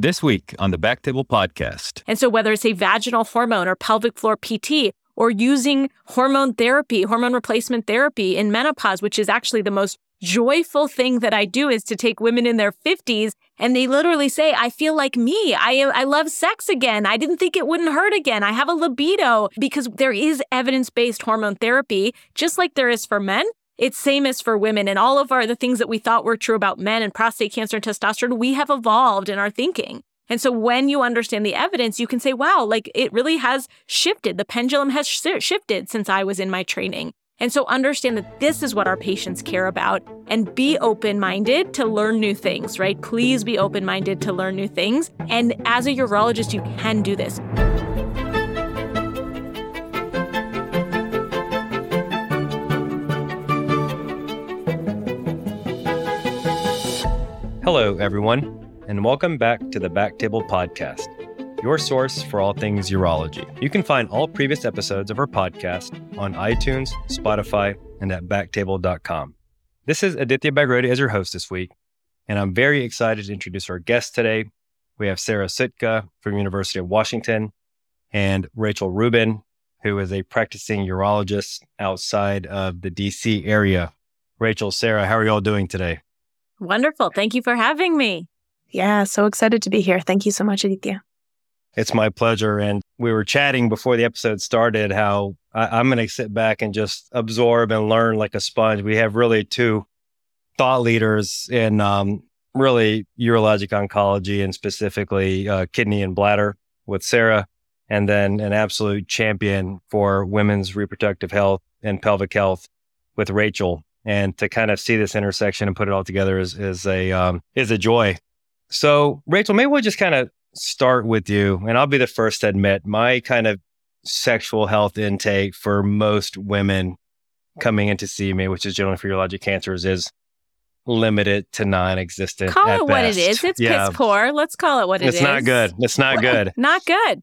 This week on the BackTable Podcast. And so, whether it's a vaginal hormone or pelvic floor PT, or using hormone therapy, hormone replacement therapy in menopause, which is actually the most joyful thing that I do is to take women in their 50s and they literally say, I feel like me. I, I love sex again. I didn't think it wouldn't hurt again. I have a libido because there is evidence based hormone therapy, just like there is for men. It's same as for women and all of our the things that we thought were true about men and prostate cancer and testosterone, we have evolved in our thinking. And so when you understand the evidence, you can say, wow, like it really has shifted. The pendulum has sh- shifted since I was in my training. And so understand that this is what our patients care about and be open minded to learn new things, right? Please be open minded to learn new things. And as a urologist, you can do this. Hello, everyone, and welcome back to the BackTable Podcast, your source for all things urology. You can find all previous episodes of our podcast on iTunes, Spotify, and at backtable.com. This is Aditya Bagrodia as your host this week, and I'm very excited to introduce our guest today. We have Sarah Psutka from University of Washington and Rachel Rubin, who is a practicing urologist outside of the DC area. Rachel, Sarah, how are you all doing today? Wonderful. Thank you for having me. Yeah, so excited to be here. Thank you so much, Aditya. It's my pleasure. And we were chatting before the episode started how I, am going to sit back and just absorb and learn like a sponge. We have really two thought leaders in um, really urologic oncology and specifically uh, kidney and bladder with Sarah, and then an absolute champion for women's reproductive health and pelvic health with Rachel and to kind of see this intersection and put it all together is is a um, is a joy. So, Rachel, maybe we'll just kind of start with you, and I'll be the first to admit my kind of sexual health intake for most women coming in to see me, which is generally for urologic cancers, is limited to non-existent. Call it best. what it is. It's yeah. piss poor. Let's call it what it it's is. not good. It's not good. not good.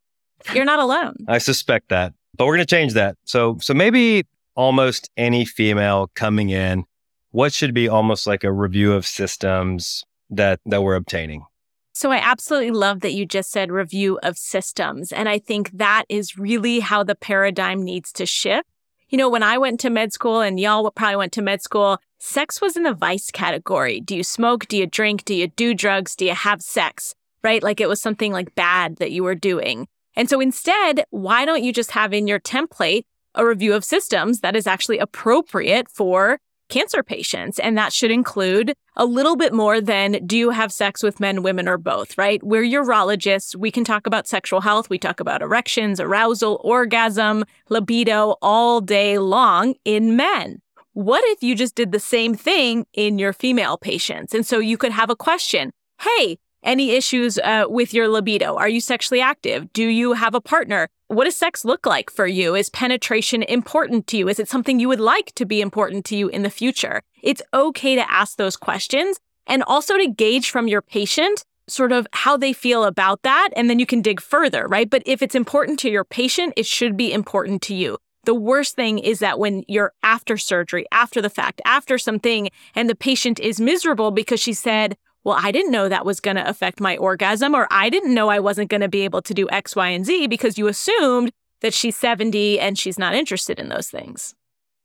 You're not alone. I suspect that, but we're going to change that. So, so maybe almost any female coming in, what should be almost like a review of systems that that we're obtaining? So I absolutely love that you just said review of systems. And I think that is really how the paradigm needs to shift. You know, when I went to med school and y'all probably went to med school, sex was in the vice category. Do you smoke? Do you drink? Do you do drugs? Do you have sex? Right? Like it was something like bad that you were doing. And so instead, why don't you just have in your template a review of systems that is actually appropriate for cancer patients. And that should include a little bit more than do you have sex with men, women, or both, right? We're urologists. We can talk about sexual health. We talk about erections, arousal, orgasm, libido all day long in men. What if you just did the same thing in your female patients? And so you could have a question. Hey, any issues uh, with your libido? Are you sexually active? Do you have a partner? What does sex look like for you? Is penetration important to you? Is it something you would like to be important to you in the future? It's okay to ask those questions and also to gauge from your patient sort of how they feel about that. And then you can dig further, right? But if it's important to your patient, it should be important to you. The worst thing is that when you're after surgery, after the fact, after something, and the patient is miserable because she said, well, I didn't know that was going to affect my orgasm, or I didn't know I wasn't going to be able to do X, Y, and Z because you assumed that she's 70 and she's not interested in those things.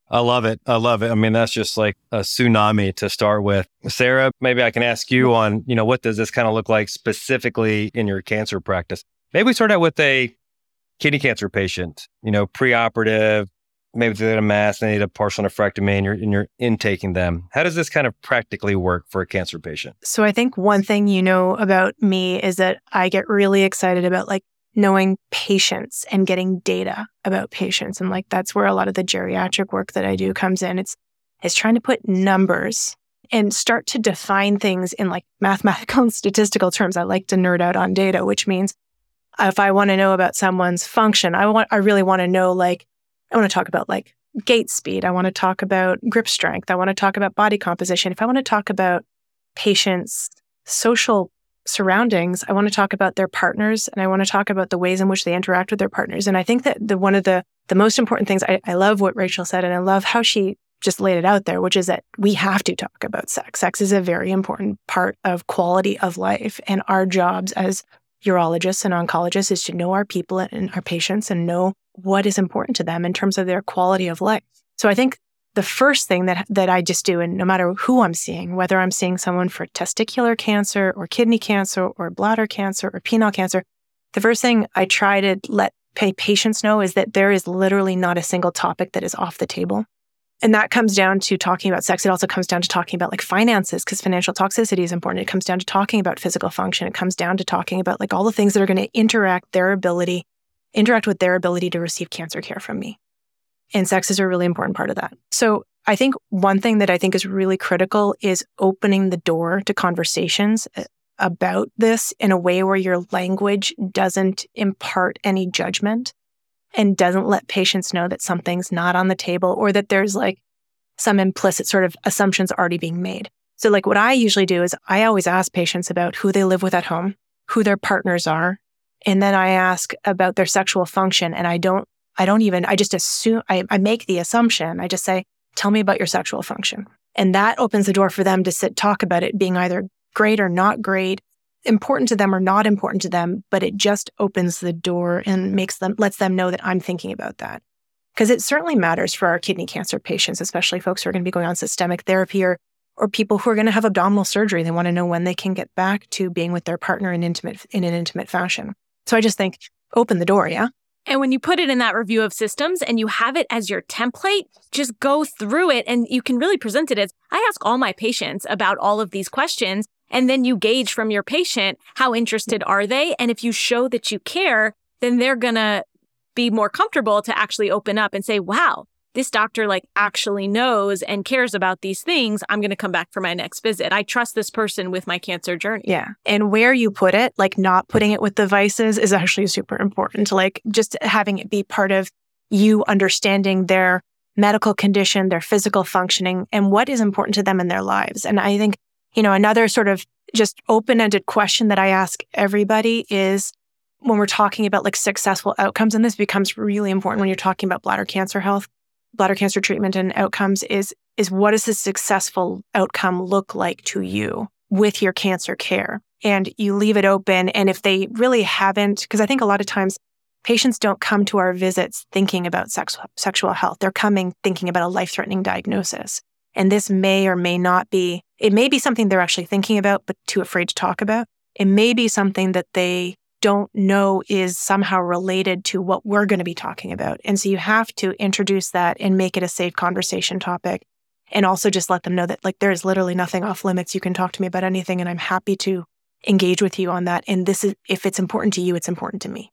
I love it. I love it. I mean, that's just like a tsunami to start with. Sarah, maybe I can ask you mm-hmm. on, you know, what does this kind of look like specifically in your cancer practice? Maybe we start out with a kidney cancer patient, you know, preoperative, maybe they had a mass, they need a partial nephrectomy, and you're, and you're intaking them. How does this kind of practically work for a cancer patient? So I think one thing you know about me is that I get really excited about like knowing patients and getting data about patients. And like that's where a lot of the geriatric work that I do comes in. It's is trying to put numbers and start to define things in like mathematical and statistical terms. I like to nerd out on data, which means if I want to know about someone's function, I want I really want to know like I want to talk about like gait speed. I want to talk about grip strength. I want to talk about body composition. If I want to talk about patients' social surroundings, I want to talk about their partners and I want to talk about the ways in which they interact with their partners. And I think that the one of the the most important things I, I love what Rachel said and I love how she just laid it out there, which is that we have to talk about sex. Sex is a very important part of quality of life. And our jobs as urologists and oncologists is to know our people and our patients and know what is important to them in terms of their quality of life. So I think the first thing that that I just do, and no matter who I'm seeing, whether I'm seeing someone for testicular cancer or kidney cancer or bladder cancer or penile cancer, the first thing I try to let patients know is that there is literally not a single topic that is off the table. And that comes down to talking about sex. It also comes down to talking about like finances because financial toxicity is important. It comes down to talking about physical function. It comes down to talking about like all the things that are going to interact their ability, interact with their ability to receive cancer care from me. And sex is a really important part of that. So I think one thing that I think is really critical is opening the door to conversations uh, about this in a way where your language doesn't impart any judgment and doesn't let patients know that something's not on the table or that there's like some implicit sort of assumptions already being made. So, like, what I usually do is I always ask patients about who they live with at home, who their partners are, and then I ask about their sexual function. And I don't, I don't even, I just assume, I, I make the assumption. I just say, tell me about your sexual function. And that opens the door for them to sit, talk about it being either great or not great important to them or not important to them, but it just opens the door and makes them, lets them know that I'm thinking about that. Because it certainly matters for our kidney cancer patients, especially folks who are going to be going on systemic therapy or, or people who are going to have abdominal surgery. They want to know when they can get back to being with their partner in intimate, in an intimate fashion. So I just think open the door. Yeah. And when you put it in that review of systems and you have it as your template, just go through it and you can really present it as I ask all my patients about all of these questions and then you gauge from your patient how interested are they? And if you show that you care, then they're going to be more comfortable to actually open up and say, wow, this doctor like actually knows and cares about these things. I'm going to come back for my next visit. I trust this person with my cancer journey. Yeah. And where you put it, like not putting it with devices is actually super important. Like just having it be part of you understanding their medical condition, their physical functioning, and what is important to them in their lives. And I think you know, another sort of just open ended question that I ask everybody is when we're talking about like successful outcomes, and this becomes really important when you're talking about bladder cancer health, bladder cancer treatment and outcomes is, is what does a successful outcome look like to you with your cancer care? And you leave it open. And if they really haven't, because I think a lot of times patients don't come to our visits thinking about sex, sexual health. They're coming thinking about a life threatening diagnosis. And this may or may not be, it may be something they're actually thinking about, but too afraid to talk about. It may be something that they don't know is somehow related to what we're going to be talking about. And so you have to introduce that and make it a safe conversation topic. And also just let them know that like there is literally nothing off limits. You can talk to me about anything and I'm happy to engage with you on that. And this is, if it's important to you, it's important to me.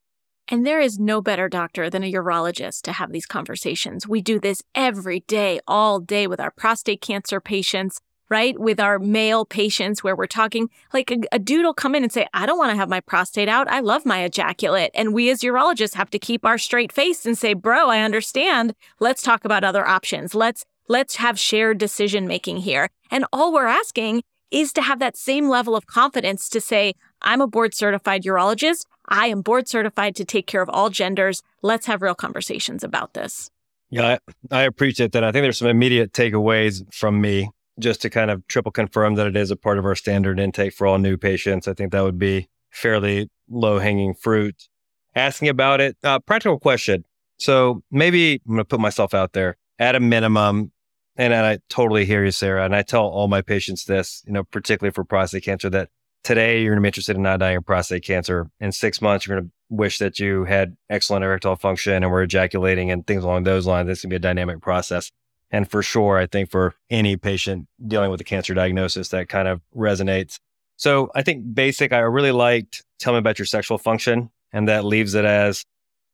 And there is no better doctor than a urologist to have these conversations. We do this every day, all day with our prostate cancer patients, right? With our male patients where we're talking, like a, a dude will come in and say, I don't want to have my prostate out. I love my ejaculate. And we as urologists have to keep our straight face and say, bro, I understand. Let's talk about other options. Let's, let's have shared decision making here. And all we're asking is to have that same level of confidence to say, I'm a board certified urologist. I am board certified to take care of all genders. Let's have real conversations about this. Yeah, I, I appreciate that. I think there's some immediate takeaways from me just to kind of triple confirm that it is a part of our standard intake for all new patients. I think that would be fairly low hanging fruit. Asking about it, uh, practical question. So maybe I'm going to put myself out there at a minimum. And I totally hear you, Sarah. And I tell all my patients this, you know, particularly for prostate cancer, that today you're going to be interested in not dying of prostate cancer. In six months, you're going to wish that you had excellent erectile function and were ejaculating and things along those lines. This can be a dynamic process. And for sure, I think for any patient dealing with a cancer diagnosis, that kind of resonates. So I think basic, I really liked tell me about your sexual function. And that leaves it as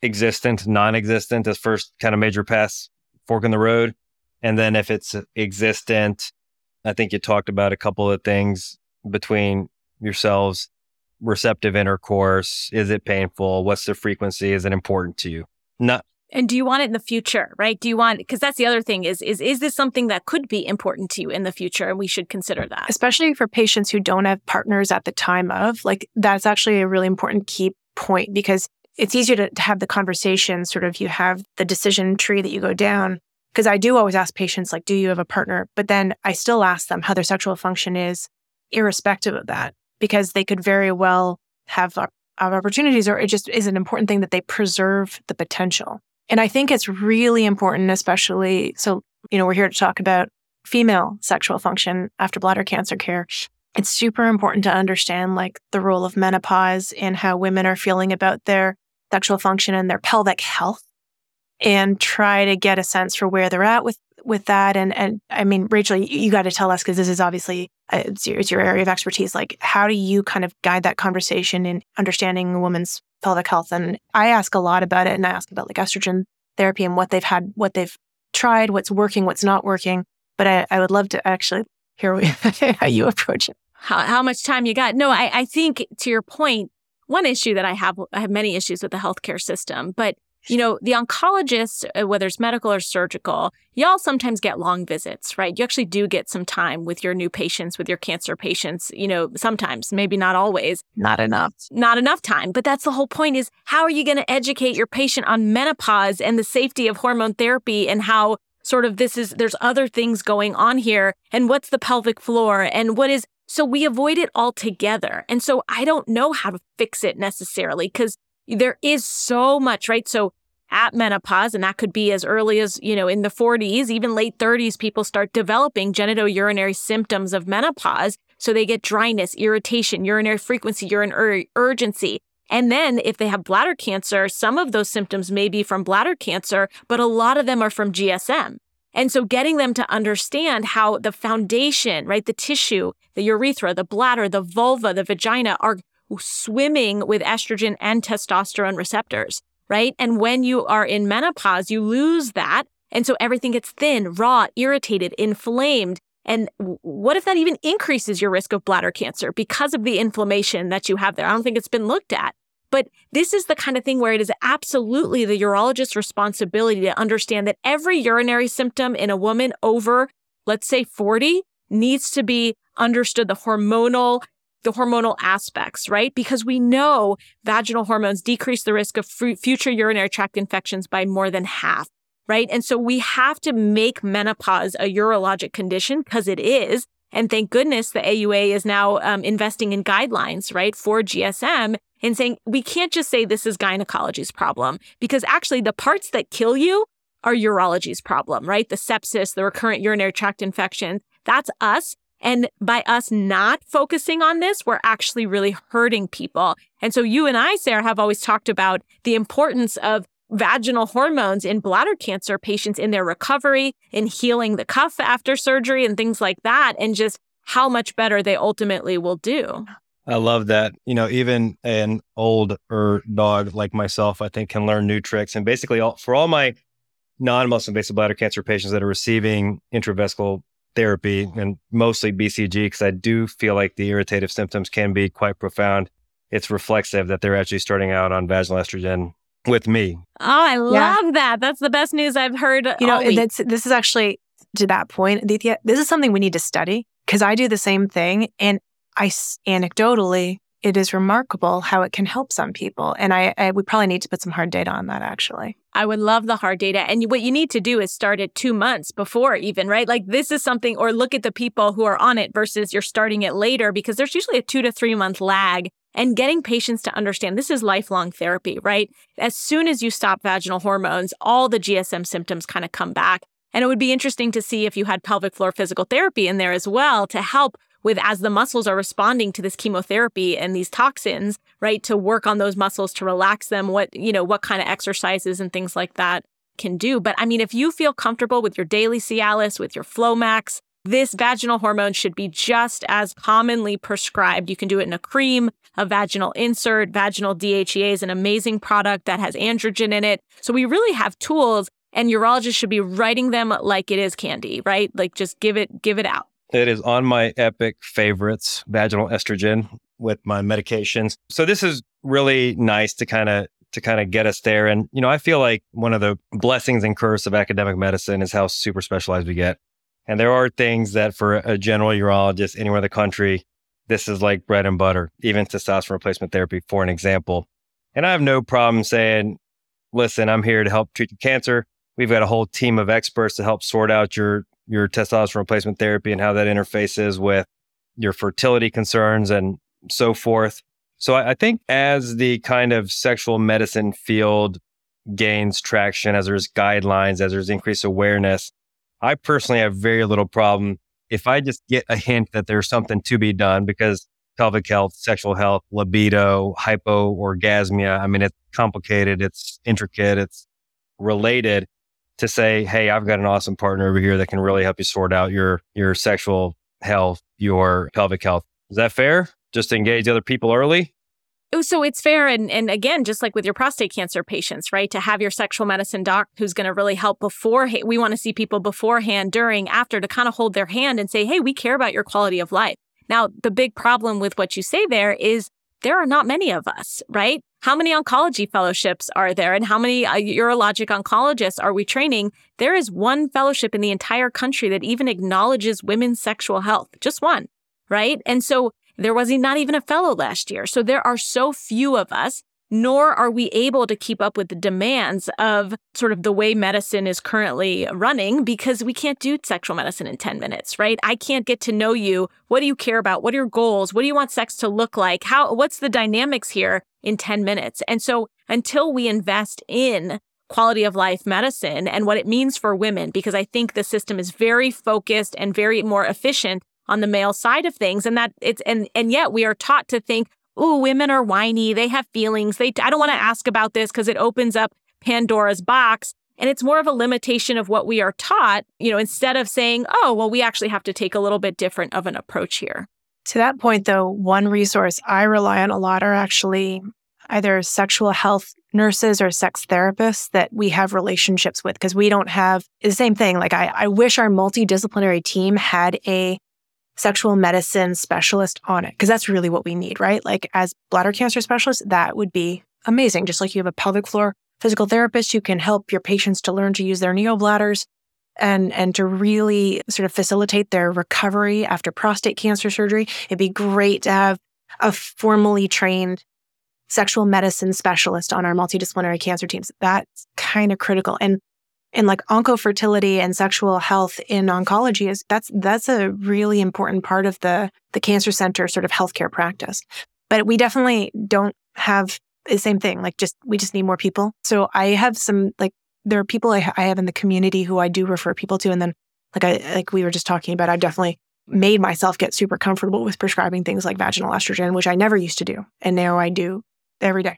existent, non existent as first kind of major pass fork in the road. And then if it's existent, I think you talked about a couple of things between yourselves receptive intercourse? Is it painful? What's the frequency? Is it important to you? Not and do you want it in the future, right? Do you want because that's the other thing is is is this something that could be important to you in the future and we should consider that. Especially for patients who don't have partners at the time of, like that's actually a really important key point because it's easier to, to have the conversation sort of you have the decision tree that you go down because I do always ask patients, like, do you have a partner? But then I still ask them how their sexual function is, irrespective of that, because they could very well have, have opportunities, or it just is an important thing that they preserve the potential. And I think it's really important, especially so, you know, we're here to talk about female sexual function after bladder cancer care. It's super important to understand like the role of menopause and how women are feeling about their sexual function and their pelvic health and try to get a sense for where they're at with with that. And and I mean Rachel you, you got to tell us because this is obviously uh, it's, your, it's your area of expertise. Like how do you kind of guide that conversation in understanding a woman's pelvic health? And I ask a lot about it and I ask about like estrogen therapy and what they've had what they've tried what's working what's not working. But I, I would love to actually hear how you approach it. How, how much time you got? No I, I think to your point one issue that I have I have many issues with the healthcare system but you know, the oncologists, uh, whether it's medical or surgical, y'all sometimes get long visits, right? You actually do get some time with your new patients, with your cancer patients, you know, sometimes, maybe not always. Not enough. Not enough time. But that's the whole point is how are you going to educate your patient on menopause and the safety of hormone therapy and how sort of this is, there's other things going on here and what's the pelvic floor and what is, so we avoid it altogether. And so I don't know how to fix it necessarily because there is so much, right? So at menopause, and that could be as early as, you know, in the 40s, even late 30s, people start developing genitourinary symptoms of menopause. So they get dryness, irritation, urinary frequency, urinary urgency. And then if they have bladder cancer, some of those symptoms may be from bladder cancer, but a lot of them are from GSM. And so getting them to understand how the foundation, right, the tissue, the urethra, the bladder, the vulva, the vagina are swimming with estrogen and testosterone receptors, right? And when you are in menopause, you lose that. And so everything gets thin, raw, irritated, inflamed. And what if that even increases your risk of bladder cancer because of the inflammation that you have there? I don't think it's been looked at. But this is the kind of thing where it is absolutely the urologist's responsibility to understand that every urinary symptom in a woman over, let's say 40, needs to be understood the hormonal the hormonal aspects, right? Because we know vaginal hormones decrease the risk of f- future urinary tract infections by more than half, right? And so we have to make menopause a urologic condition because it is. And thank goodness the AUA is now um, investing in guidelines, right, for GSM and saying we can't just say this is gynecology's problem because actually the parts that kill you are urology's problem, right? The sepsis, the recurrent urinary tract infection, that's us. And by us not focusing on this, we're actually really hurting people. And so you and I, Sarah, have always talked about the importance of vaginal hormones in bladder cancer patients in their recovery, in healing the cuff after surgery and things like that, and just how much better they ultimately will do. I love that. You know, even an older dog like myself, I think can learn new tricks. And basically, all, for all my non-muscle invasive bladder cancer patients that are receiving intravesical therapy and mostly BCG because I do feel like the irritative symptoms can be quite profound. It's reflexive that they're actually starting out on vaginal estrogen with me. Oh, I love yeah. that. That's the best news I've heard. You know, that's this is actually to that point, Aditya. This is something we need to study because I do the same thing, and I anecdotally it is remarkable how it can help some people. And I, I, we probably need to put some hard data on that actually. I would love the hard data. And what you need to do is start it two months before even, right? Like this is something, or look at the people who are on it versus you're starting it later because there's usually a two to three month lag and getting patients to understand this is lifelong therapy, right? As soon as you stop vaginal hormones, all the GSM symptoms kind of come back. And it would be interesting to see if you had pelvic floor physical therapy in there as well to help with as the muscles are responding to this chemotherapy and these toxins, right? To work on those muscles to relax them, what, you know, what kind of exercises and things like that can do. But I mean, if you feel comfortable with your daily Cialis, with your Flomax, this vaginal hormone should be just as commonly prescribed. You can do it in a cream, a vaginal insert. Vaginal DHEA is an amazing product that has androgen in it. So we really have tools and urologists should be writing them like it is candy, right? Like just give it, give it out. It is on my epic favorites, vaginal estrogen with my medications. So this is really nice to kind of to kind of get us there. And you know, I feel like one of the blessings and curse of academic medicine is how super specialized we get. And there are things that for a general urologist anywhere in the country, this is like bread and butter, even testosterone replacement therapy, for an example. And I have no problem saying, listen, I'm here to help treat the cancer. We've got a whole team of experts to help sort out your your testosterone replacement therapy and how that interfaces with your fertility concerns and so forth. So I, I think as the kind of sexual medicine field gains traction, as there's guidelines, as there's increased awareness, I personally have very little problem if I just get a hint that there's something to be done because pelvic health, sexual health, libido, hypoorgasmia, I mean, it's complicated, it's intricate, it's related to say, hey, I've got an awesome partner over here that can really help you sort out your your sexual health, your pelvic health. Is that fair? Just engage other people early? Oh, so it's fair and and again just like with your prostate cancer patients right to have your sexual medicine doc who's going to really help before we want to see people beforehand during after to kind of hold their hand and say hey we care about your quality of life now the big problem with what you say there is there are not many of us right how many oncology fellowships are there and how many uh, urologic oncologists are we training there is one fellowship in the entire country that even acknowledges women's sexual health just one right and so there was not even a fellow last year. So there are so few of us, nor are we able to keep up with the demands of sort of the way medicine is currently running because we can't do sexual medicine in 10 minutes, right? I can't get to know you. What do you care about? What are your goals? What do you want sex to look like? How what's the dynamics here in 10 minutes? And so until we invest in quality of life medicine and what it means for women because I think the system is very focused and very more efficient on the male side of things and that it's and and yet we are taught to think oh women are whiny. They have feelings. They i don't want to ask about this because it opens up pandora's box and it's more of a limitation of what we are taught you know instead of saying oh well we actually have to take a little bit different of an approach here. To that point though one resource i rely on a lot are actually either sexual health nurses or sex therapists that we have relationships with because we don't have the same thing. Like I, I wish our multidisciplinary team had a sexual medicine specialist on it because that's really what we need, right? Like as bladder cancer specialists, that would be amazing. Just like you have a pelvic floor physical therapist who can help your patients to learn to use their neobladders and and to really sort of facilitate their recovery after prostate cancer surgery. It'd be great to have a formally trained sexual medicine specialist on our multidisciplinary cancer teams. That's kind of critical. And and like oncofertility and sexual health in oncology is that's that's a really important part of the the cancer center sort of healthcare practice. But we definitely don't have the same thing. Like just we just need more people. So I have some like there are people I, I have in the community who I do refer people to, and then like I like we were just talking about, I've definitely made myself get super comfortable with prescribing things like vaginal estrogen, which I never used to do, and now I do every day.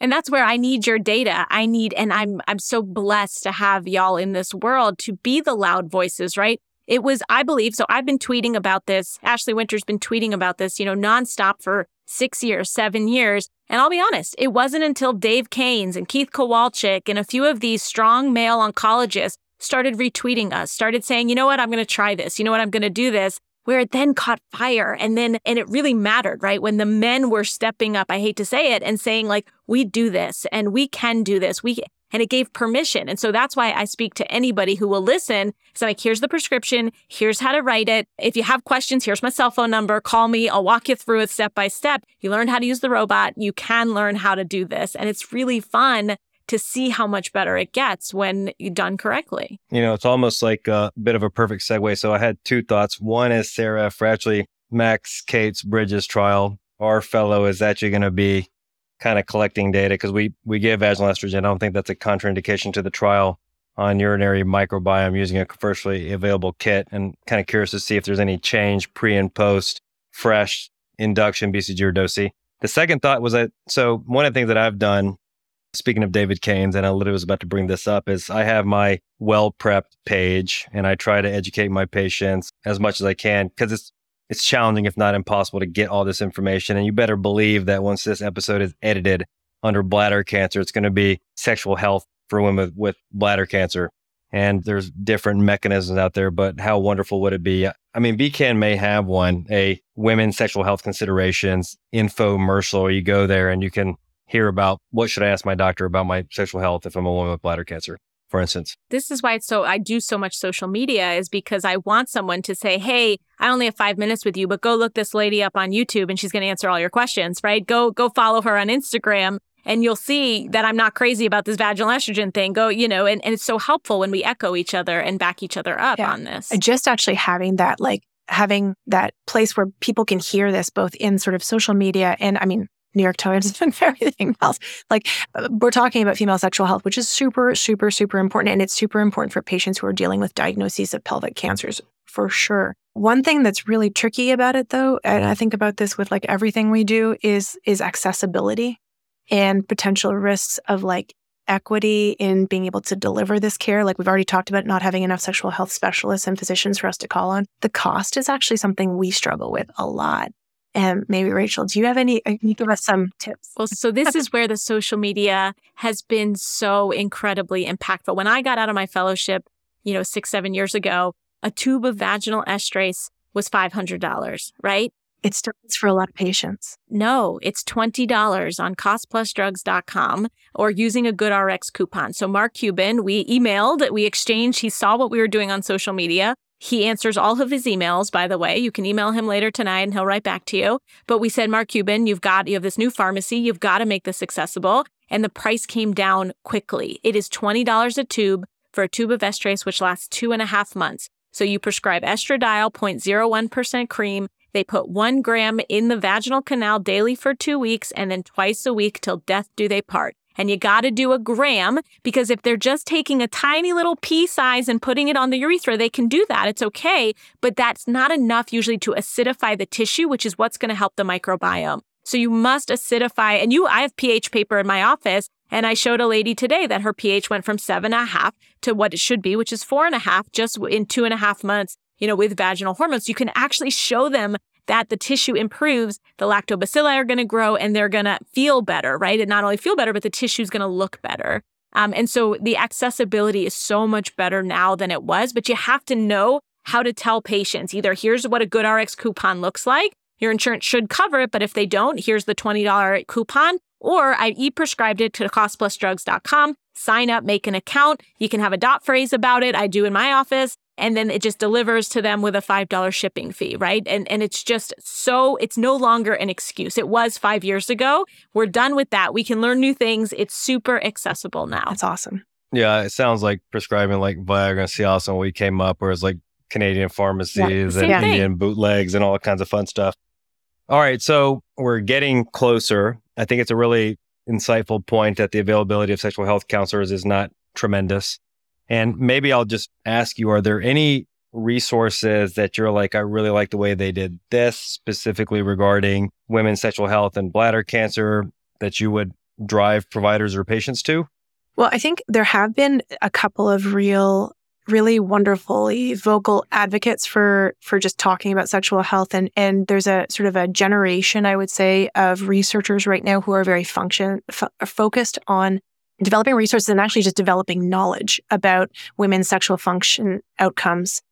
And that's where I need your data. I need, and I'm, I'm so blessed to have y'all in this world to be the loud voices, right? It was, I believe, so I've been tweeting about this. Ashley Winter's been tweeting about this, you know, nonstop for six years, seven years. And I'll be honest, it wasn't until Dave Canes and Keith Kowalczyk and a few of these strong male oncologists started retweeting us, started saying, you know what, I'm going to try this. You know what, I'm going to do this where it then caught fire and then and it really mattered right? When the men were stepping up i hate to say it and saying like we do this and we can do this. We and it gave permission. And so that's why i speak to anybody who will listen. So like here's the prescription. Here's how to write it. If you have questions here's my cell phone number. Call me. I'll walk you through it step by step. You learn how to use the robot. You can learn how to do this. And it's really fun to see how much better it gets when done correctly. You know, it's almost like a bit of a perfect segue. So I had two thoughts. One is Sarah Frachley, Max Kate's Bridges trial. Our fellow is actually going to be kind of collecting data because we, we give vaginal estrogen. I don't think that's a contraindication to the trial on urinary microbiome using a commercially available kit and kind of curious to see if there's any change pre and post fresh induction BCG or DOSI. The second thought was that, so one of the things that I've done Speaking of David Canes, and I literally was about to bring this up, is I have my well prepped page and I try to educate my patients as much as I can because it's it's challenging, if not impossible, to get all this information. And you better believe that once this episode is edited under bladder cancer, it's going to be sexual health for women with bladder cancer. And there's different mechanisms out there, but how wonderful would it be? I mean, BCAN may have one, a women's sexual health considerations infomercial. You go there and you can hear about what should I ask my doctor about my sexual health if I'm a woman with bladder cancer, for instance. This is why it's so I do so much social media is because I want someone to say, "Hey, I only have 5 minutes with you, but go look this lady up on YouTube and she's going to answer all your questions, right? Go go follow her on Instagram and you'll see that I'm not crazy about this vaginal estrogen thing. Go, you know, and, and it's so helpful when we echo each other and back each other up Yeah. on this. just actually having that like having that place where people can hear this both in sort of social media and i mean new york times and everything else like uh, we're talking about female sexual health which is super super super important and it's super important for patients who are dealing with diagnoses of pelvic cancers for sure one thing that's really tricky about it though and i think about this with like everything we do is is accessibility and potential risks of like equity in being able to deliver this care. Like we've already talked about not having enough sexual health specialists and physicians for us to call on. The cost is actually something we struggle with a lot. And maybe Rachel, do you have any? uh, Can you give us some tips? Well, so this is where the social media has been so incredibly impactful. When I got out of my fellowship, you know, six, seven years ago, a tube of vaginal estrace was $500, right? It is for a lot of patients. No, it's $20 on costplusdrugs.com or using a GoodRx coupon. So Mark Cuban, we emailed, we exchanged, he saw what we were doing on social media. He answers all of his emails, by the way. You can email him later tonight and he'll write back to you. But we said, Mark Cuban, you've got, you have this new pharmacy. You've got to make this accessible. And the price came down quickly. It is $20 a tube for a tube of Estrace, which lasts two and a half months. So you prescribe estradiol 0.01% cream. They put one gram in the vaginal canal daily for two weeks and then twice a week till death do they part. And you got to do a gram because if they're just taking a tiny little pea size and putting it on the urethra, they can do that. It's okay. But that's not enough usually to acidify the tissue, which is what's going to help the microbiome. So you must acidify. And you, I have pH paper in my office. And I showed a lady today that her pH went from seven and a half to what it should be, which is four and a half just in two and a half months, you know, with vaginal hormones. You can actually show them that the tissue improves, the lactobacilli are going to grow and they're going to feel better, right? And not only feel better, but the tissue is going to look better. Um, and so the accessibility is so much better now than it was, but you have to know how to tell patients either here's what a GoodRx coupon looks like. Your insurance should cover it, but if they don't, here's the $20 coupon. Or I e-prescribed it to costplusdrugs.com. Sign up, make an account. You can have a dot phrase about it. I do in my office and then it just delivers to them with a $5 shipping fee, right? And and it's just so it's no longer an excuse. It was 5 years ago. We're done with that. We can learn new things. It's super accessible now. That's awesome. Yeah, it sounds like prescribing like Viagra and Cialis when we came up, where it's like Canadian pharmacies same and thing. Indian bootlegs and all kinds of fun stuff. All right, so we're getting closer. I think it's a really insightful point that the availability of sexual health counselors is not tremendous. And maybe I'll just ask you are there any resources that you're like, I really like the way they did this specifically regarding women's sexual health and bladder cancer that you would drive providers or patients to? Well, I think there have been a couple of real, really wonderfully vocal advocates for for just talking about sexual health, and and there's a sort of a generation, I would say, of researchers right now who are very function f- focused on developing resources and actually just developing knowledge about women's sexual function outcomes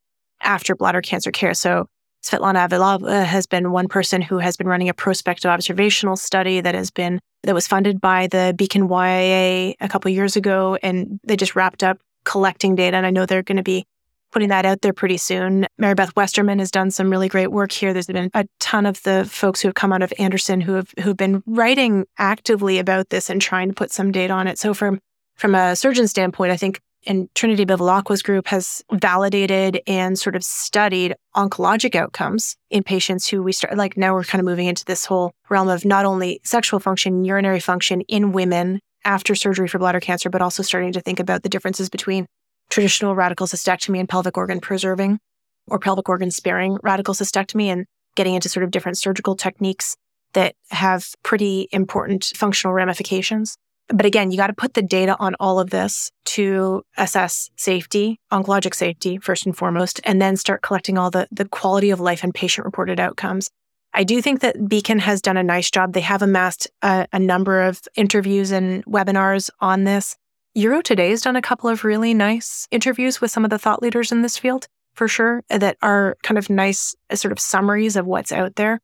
after bladder cancer care. So Svetlana Avulova uh, has been one person who has been running a prospective observational study that has been that was funded by the BCAN YIA a couple years ago, and they just wrapped up collecting data. And I know they're going to be putting that out there pretty soon. Mary Beth Westerman has done some really great work here. There's been a ton of the folks who have come out of Anderson who have who've been writing actively about this and trying to put some data on it. So from from a surgeon standpoint, I think and Trinity Bivalacqua's group has validated and sort of studied oncologic outcomes in patients who we start like now we're kind of moving into this whole realm of not only sexual function, urinary function in women after surgery for bladder cancer, but also starting to think about the differences between traditional radical cystectomy and pelvic organ preserving or pelvic organ sparing radical cystectomy and getting into sort of different surgical techniques that have pretty important functional ramifications. But again, you got to put the data on all of this to assess safety, oncologic safety, first and foremost, and then start collecting all the, the quality of life and patient reported outcomes. I do think that BCAN has done a nice job. They have amassed a, a number of interviews and webinars on this. UroToday has done a couple of really nice interviews with some of the thought leaders in this field, for sure, that are kind of nice uh, sort of summaries of what's out there.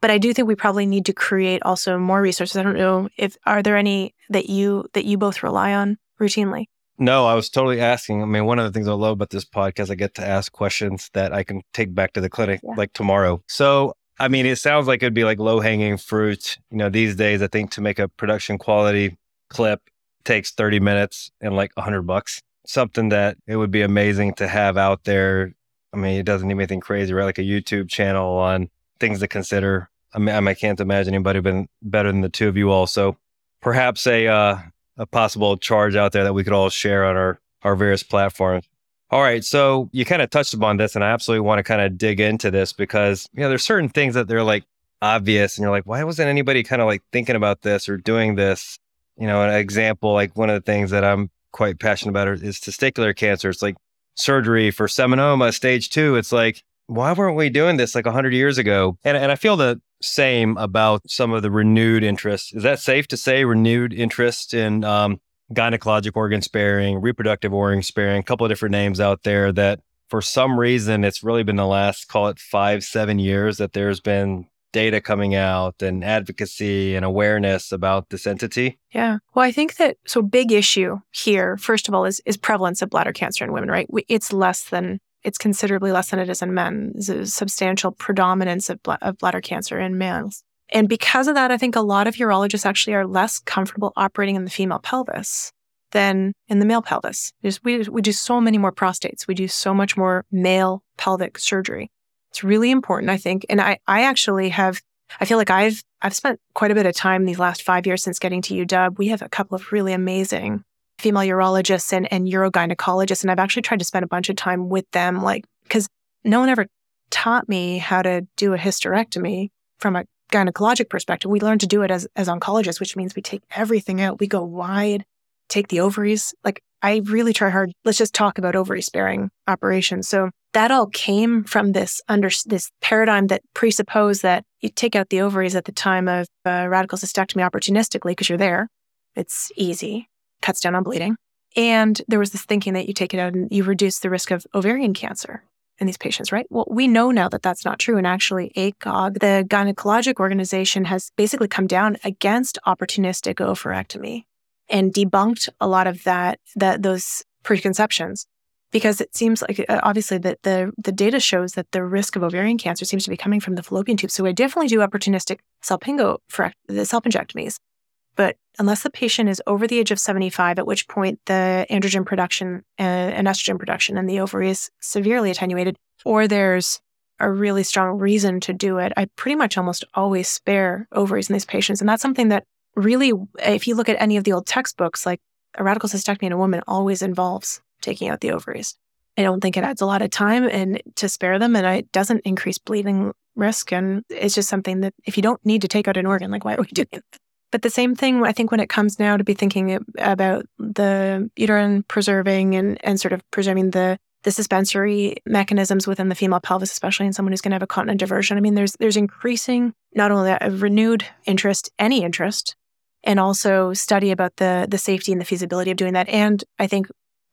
But I do think we probably need to create also more resources. I don't know if are there any that you that you both rely on routinely. No, I was totally asking. I mean, one of the things I love about this podcast, I get to ask questions that I can take back to the clinic Yeah. like tomorrow. So I mean, it sounds like it'd be like low hanging fruit. You know, these days, I think to make a production quality clip takes 30 minutes and like 100 bucks. Something that it would be amazing to have out there. I mean, it doesn't need anything crazy, right? Like a YouTube channel on things to consider. I mean, I can't imagine anybody been better than the two of you all. So perhaps a uh, a possible charge out there that we could all share on our our various platforms. All right, so you kind of touched upon this, and I absolutely want to kind of dig into this because you know there's certain things that they're like obvious, and you're like, why wasn't anybody kind of like thinking about this or doing this? You know, an example like one of the things that I'm quite passionate about is testicular cancer. It's like surgery for seminoma stage two. It's like why weren't we doing this like 100 years ago? And, and I feel the same about some of the renewed interest. Is that safe to say renewed interest in um, gynecologic organ sparing, reproductive organ sparing, a couple of different names out there that for some reason it's really been the last, call it five, seven years that there's been data coming out and advocacy and awareness about this entity? Yeah. Well, I think that so big issue here, first of all, is is prevalence of bladder cancer in women, right? It's less than it's considerably less than it is in men. There's a substantial predominance of, bl- of bladder cancer in males. And because of that, I think a lot of urologists actually are less comfortable operating in the female pelvis than in the male pelvis. we, we do so many more prostates. We do so much more male pelvic surgery. It's really important, I think. And I, I actually have, I feel like I've, I've spent quite a bit of time these last five years since getting to UW. We have a couple of really amazing female urologists and, and urogynecologists. And I've actually tried to spend a bunch of time with them, like, because no one ever taught me how to do a hysterectomy from a gynecologic perspective. We learn to do it as, as oncologists, which means we take everything out. We go wide, take the ovaries. Like, I really try hard. Let's just talk about ovary sparing operations. So that all came from this under this paradigm that presupposed that you take out the ovaries at the time of uh, radical cystectomy opportunistically because you're there. It's easy cuts down on bleeding. And there was this thinking that you take it out and you reduce the risk of ovarian cancer in these patients, right? Well, we know now that that's not true. And actually, ACOG, the gynecologic organization, has basically come down against opportunistic oophorectomy and debunked a lot of that, that those preconceptions because it seems like uh, obviously that the the data shows that the risk of ovarian cancer seems to be coming from the fallopian tube. So I definitely do opportunistic salpingo for the salpingectomies. But unless the patient is over the age of 75, at which point the androgen production uh, and estrogen production in the ovary is severely attenuated, or there's a really strong reason to do it, I pretty much almost always spare ovaries in these patients. And that's something that really, if you look at any of the old textbooks, like a radical cystectomy in a woman always involves taking out the ovaries. I don't think it adds a lot of time and to spare them, and it doesn't increase bleeding risk. And it's just something that if you don't need to take out an organ, like why are we doing it? But the same thing, I think, when it comes now to be thinking about the uterine preserving and, and sort of preserving the the suspensory mechanisms within the female pelvis, especially in someone who's going to have a continent diversion. I mean, there's there's increasing not only a renewed interest, any interest, and also study about the the safety and the feasibility of doing that. And I think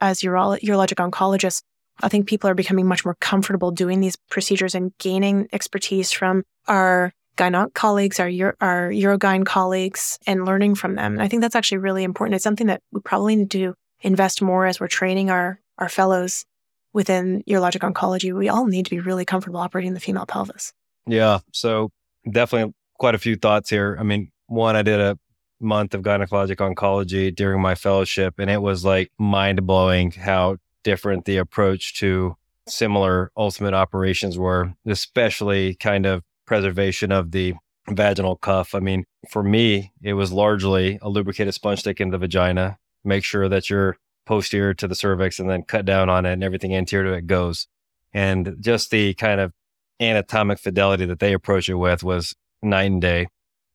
as urolo- urologic oncologists, I think people are becoming much more comfortable doing these procedures and gaining expertise from our gyn onc colleagues, our, our urogyn colleagues, and learning from them. And I think that's actually really important. It's something that we probably need to invest more as we're training our, our fellows within urologic oncology. We all need to be really comfortable operating the female pelvis. Yeah. So definitely quite a few thoughts here. I mean, one, I did a month of gynecologic oncology during my fellowship, and it was like mind blowing how different the approach to similar ultimate operations were, especially kind of preservation of the vaginal cuff. I mean, for me, it was largely a lubricated sponge stick in the vagina, make sure that you're posterior to the cervix and then cut down on it and everything anterior to it goes. And just the kind of anatomic fidelity that they approach it with was night and day.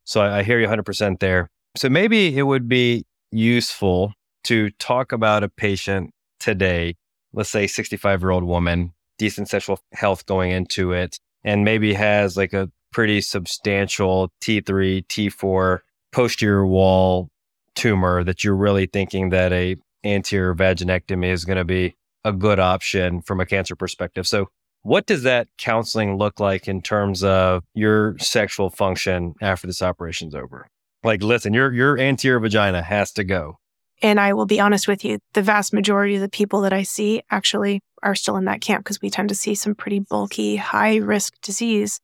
So I, I hear you 100% there. So maybe it would be useful to talk about a patient today, let's say 65 year old woman, decent sexual health going into it, and maybe has like a pretty substantial T3, T4 posterior wall tumor that you're really thinking that a anterior vaginectomy is going to be a good option from a cancer perspective. So what does that counseling look like in terms of your sexual function after this operation's over? Like, listen, your your anterior vagina has to go. And I will be honest with you, the vast majority of the people that I see actually are still in that camp because we tend to see some pretty bulky, high risk disease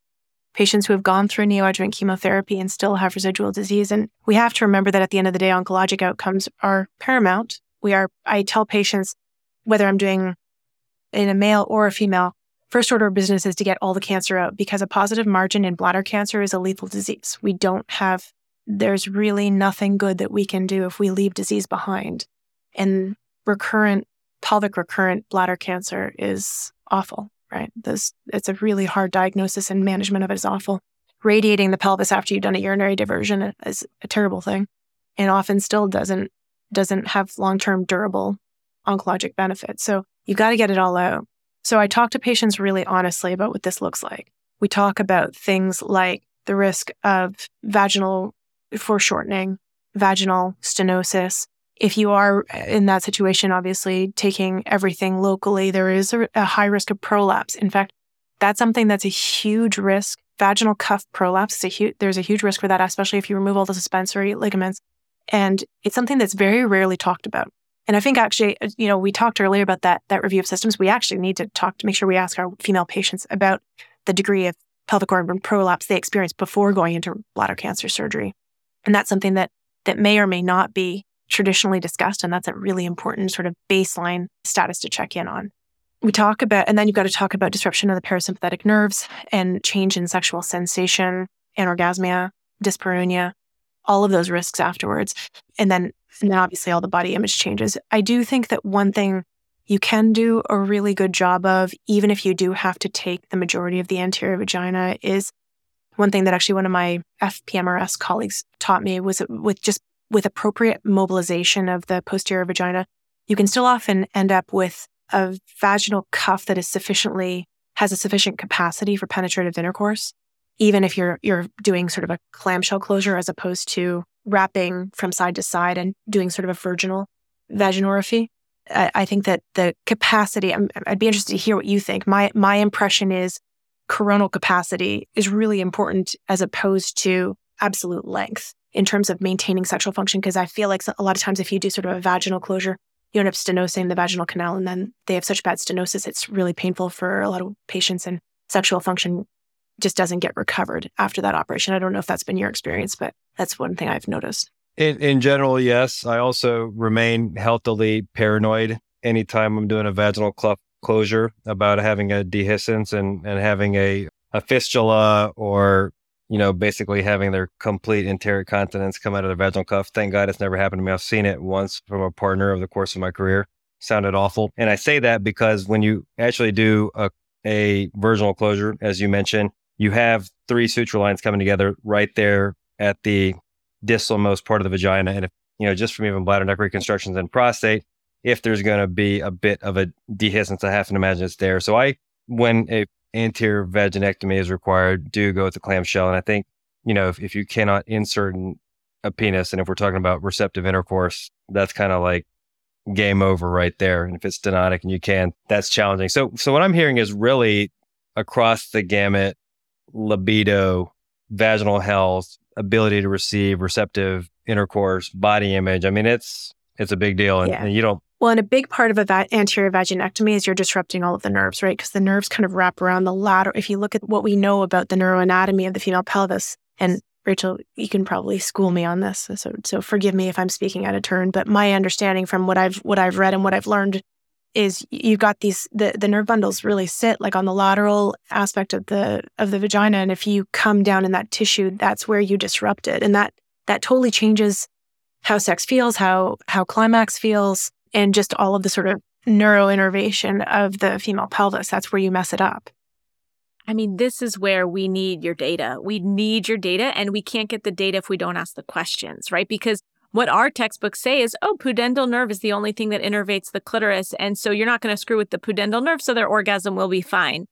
patients who have gone through neoadjuvant chemotherapy and still have residual disease. And we have to remember that at the end of the day, oncologic outcomes are paramount. We are, I tell patients, whether I'm doing in a male or a female, first order of business is to get all the cancer out because a positive margin in bladder cancer is a lethal disease. We don't have, there's really nothing good that we can do if we leave disease behind. And recurrent, pelvic recurrent bladder cancer is awful right? This it's a really hard diagnosis and management of it is awful. Radiating the pelvis after you've done a urinary diversion is a terrible thing, and often still doesn't doesn't have long term durable oncologic benefits. So you've got to get it all out. So I talk to patients really honestly about what this looks like. We talk about things like the risk of vaginal foreshortening, vaginal stenosis, if you are in that situation, obviously taking everything locally, there is a, a high risk of prolapse. In fact, that's something that's a huge risk. Vaginal cuff prolapse a there's a huge risk for that, especially if you remove all the suspensory ligaments. And it's something that's very rarely talked about. And I think actually, uh, you know, we talked earlier about that, that review of systems. We actually need to talk to make sure we ask our female patients about the degree of pelvic organ prolapse they experience before going into bladder cancer surgery. And that's something that, that may or may not be traditionally discussed. And that's a really important sort of baseline status to check in on. We talk about, and then you've got to talk about disruption of the parasympathetic nerves and change in sexual sensation, anorgasmia, dyspareunia, all of those risks afterwards. And then, and then obviously all the body image changes. I do think that one thing you can do a really good job of, even if you do have to take the majority of the anterior vagina, is one thing that actually one of my FPMRS colleagues taught me was with just with appropriate mobilization of the posterior vagina, you can still often end up with a vaginal cuff that is sufficiently has a sufficient capacity for penetrative intercourse, even if you're you're doing sort of a clamshell closure as opposed to wrapping from side to side and doing sort of a virginal vaginorrhaphy. I, I think that the capacity. i I'd be interested to hear what you think. My my impression is coronal capacity is really important as opposed to absolute length in terms of maintaining sexual function because I feel like a lot of times if you do sort of a vaginal closure, you end up stenosing the vaginal canal and then they have such bad stenosis, it's really painful for a lot of patients and sexual function just doesn't get recovered after that operation. I don't know if that's been your experience, but that's one thing I've noticed. In, in general, yes. I also remain healthily paranoid anytime I'm doing a vaginal cl- closure about having a dehiscence and, and having a, a fistula or you know, basically having their complete anterior continence come out of their vaginal cuff. Thank God it's never happened to me. I've seen it once from a partner over the course of my career. Sounded awful. And I say that because when you actually do a, a virginal closure, as you mentioned, you have three suture lines coming together right there at the distal most part of the vagina. And if, you know, just from even bladder neck reconstructions and prostate, if there's going to be a bit of a dehiscence, I have to imagine it's there. So I, when a anterior vaginectomy is required, do go with the clamshell. And I think, you know, if, if you cannot insert a penis, and if we're talking about receptive intercourse, that's kind of like game over right there. And if it's stenotic and you can, that's challenging. So, so what I'm hearing is really across the gamut, libido, vaginal health, ability to receive receptive intercourse, body image. I mean, it's, it's a big deal and, yeah. and you don't well, and a big part of a anterior vaginectomy is you're disrupting all of the nerves, right? Because the nerves kind of wrap around the lateral. If you look at what we know about the neuroanatomy of the female pelvis, and Rachel, you can probably school me on this, so so forgive me if I'm speaking out of turn. But my understanding from what I've what I've read and what I've learned is you've got these the, the nerve bundles really sit like on the lateral aspect of the of the vagina, and if you come down in that tissue, that's where you disrupt it, and that that totally changes how sex feels, how how climax feels and just all of the sort of neuroinnervation of the female pelvis. That's where you mess it up. I mean, this is where we need your data. We need your data, and we can't get the data if we don't ask the questions, right? Because what our textbooks say is, oh, pudendal nerve is the only thing that innervates the clitoris. And so you're not going to screw with the pudendal nerve, so their orgasm will be fine.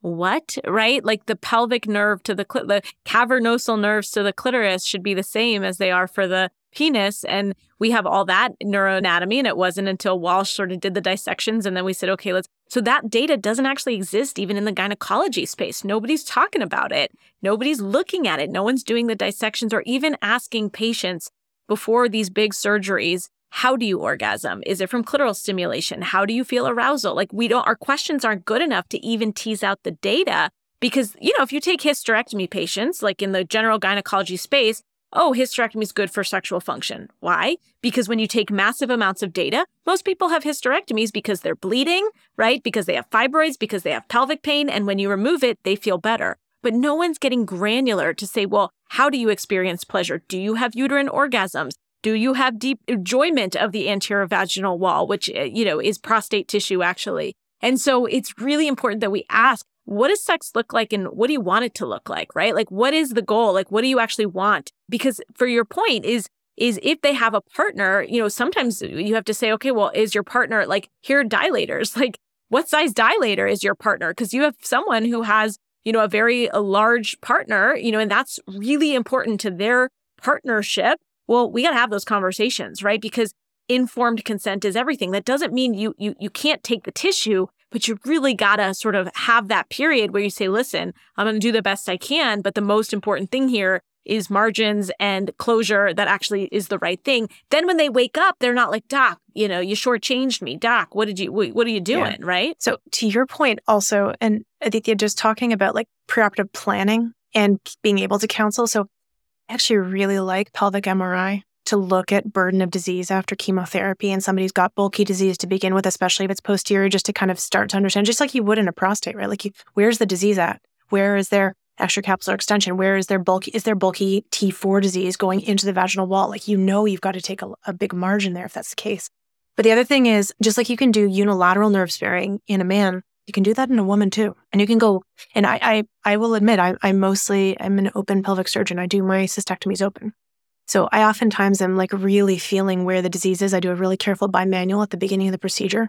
What? Right? Like the pelvic nerve to the, clit- the cavernosal nerves to the clitoris should be the same as they are for the penis and we have all that neuroanatomy and it wasn't until Walsh sort of did the dissections and then we said okay let's so that data doesn't actually exist even in the gynecology space. Nobody's talking about it. Nobody's looking at it. No one's doing the dissections or even asking patients before these big surgeries how do you orgasm? Is it from clitoral stimulation? How do you feel arousal? Like we don't our questions aren't good enough to even tease out the data Because, you know, if you take hysterectomy patients, like in the general gynecology space, oh, hysterectomy is good for sexual function. Why? Because when you take massive amounts of data, most people have hysterectomies because they're bleeding, right? Because they have fibroids, because they have pelvic pain. And when you remove it, they feel better. But no one's getting granular to say, well, how do you experience pleasure? Do you have uterine orgasms? Do you have deep enjoyment of the anterior vaginal wall, which, eh, you know, is prostate tissue actually? And so it's really important that we ask, what does sex look like and what do you want it to look like, right? Like, what is the goal? Like, what do you actually want? Because for your point is, is if they have a partner, you know, sometimes you have to say, okay, well, is your partner like, here dilators? Like, what size dilator is your partner? Because you have someone who has, you know, a very a large partner, you know, and that's really important to their partnership. Well, we got to have those conversations, right? Because informed consent is everything. That doesn't mean you you you can't take the tissue, but you really got to sort of have that period where you say, "Listen, I'm going to do the best I can, but the most important thing here is margins and closure that actually is the right thing." Then when they wake up, they're not like, "Doc, you know, you shortchanged me. Doc, what did you what are you doing?" Yeah. right? So to your point also and Aditya just talking about like preoperative planning and being able to counsel. So I actually really like pelvic MRI to look at burden of disease after chemotherapy and somebody's got bulky disease to begin with, especially if it's posterior, just to kind of start to understand, just like you would in a prostate, right? Like, you, where's the disease at? Where is there extracapsular extension? Where is there bulky? Is there bulky T4 disease going into the vaginal wall? Like, you know, you've got to take a, a big margin there if that's the case. But the other thing is, just like you can do unilateral nerve sparing in a man, you can do that in a woman too. And you can go, and I, I, I will admit, I, I mostly, I'm an open pelvic surgeon. I do my cystectomies open. So I oftentimes am like really feeling where the disease is. I do a really careful bimanual at the beginning of the procedure.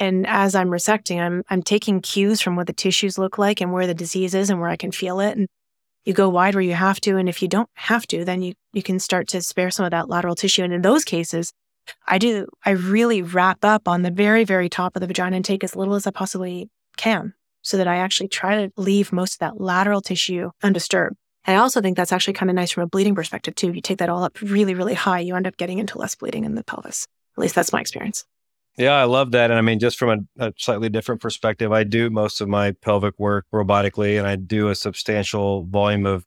And as I'm resecting, I'm I'm taking cues from what the tissues look like and where the disease is and where I can feel it. And you go wide where you have to. And if you don't have to, then you you can start to spare some of that lateral tissue. And in those cases, I do I really wrap up on the very, very top of the vagina and take as little as I possibly can so that I actually try to leave most of that lateral tissue undisturbed. I also think that's actually kind of nice from a bleeding perspective too. If you take that all up really, really high, you end up getting into less bleeding in the pelvis. At least that's my experience. Yeah, I love that. And I mean, just from a, a, slightly different perspective, I do most of my pelvic work robotically and I do a substantial volume of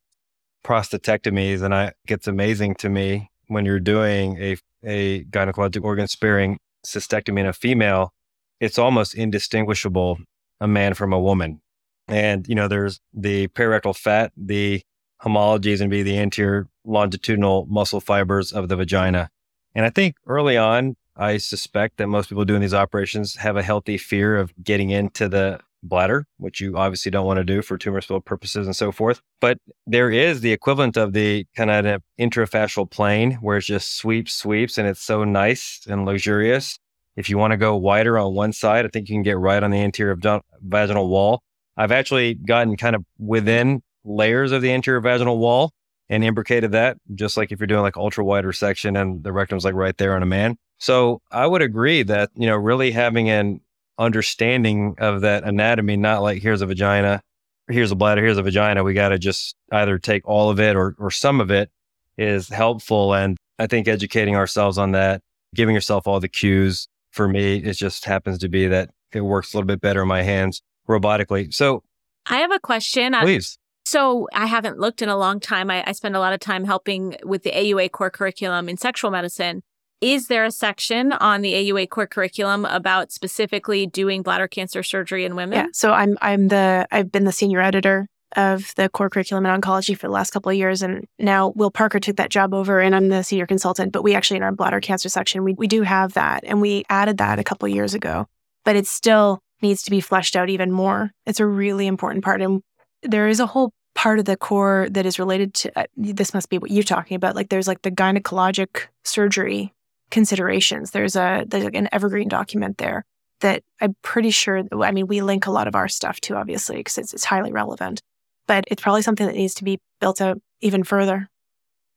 prostatectomies. And I, it's amazing to me when you're doing a, a gynecologic organ sparing cystectomy in a female, it's almost indistinguishable a man from a woman. And, you know, there's the perirectal fat, the homology is going to be the anterior longitudinal muscle fibers of the vagina. And I think early on, I suspect that most people doing these operations have a healthy fear of getting into the bladder, which you obviously don't want to do for tumor spill purposes and so forth. But there is the equivalent of the kind of intrafascial plane where it just sweeps, sweeps, and it's so nice and luxurious. If you want to go wider on one side, I think you can get right on the anterior vaginal wall. I've actually gotten kind of within layers of the anterior vaginal wall and imbricated that, just like if you're doing like ultra wide resection and the rectum's like right there on a man. So I would agree that, you know, really having an understanding of that anatomy, not like here's a vagina, here's a bladder, here's a vagina. We got to just either take all of it or, or some of it is helpful. And I think educating ourselves on that, giving yourself all the cues for me, it just happens to be that it works a little bit better in my hands robotically. So I have a question. Please. So I haven't looked in a long time. I, I spend a lot of time helping with the AUA core curriculum in sexual medicine. Is there a section on the AUA core curriculum about specifically doing bladder cancer surgery in women? Yeah. So I'm I'm the I've been the senior editor of the core curriculum in oncology for the last couple of years. And now Will Parker took that job over and I'm the senior consultant. But we actually, in our bladder cancer section, we, we do have that. And we added that a couple of years ago. But it still needs to be fleshed out even more. It's a really important part. And there is a whole part of the core that is related to uh, this must be what you're talking about like there's like the gynecologic surgery considerations. There's a there's like an evergreen document there that i'm pretty sure i mean we link a lot of our stuff to obviously because it's, it's highly relevant but it's probably something that needs to be built out even further.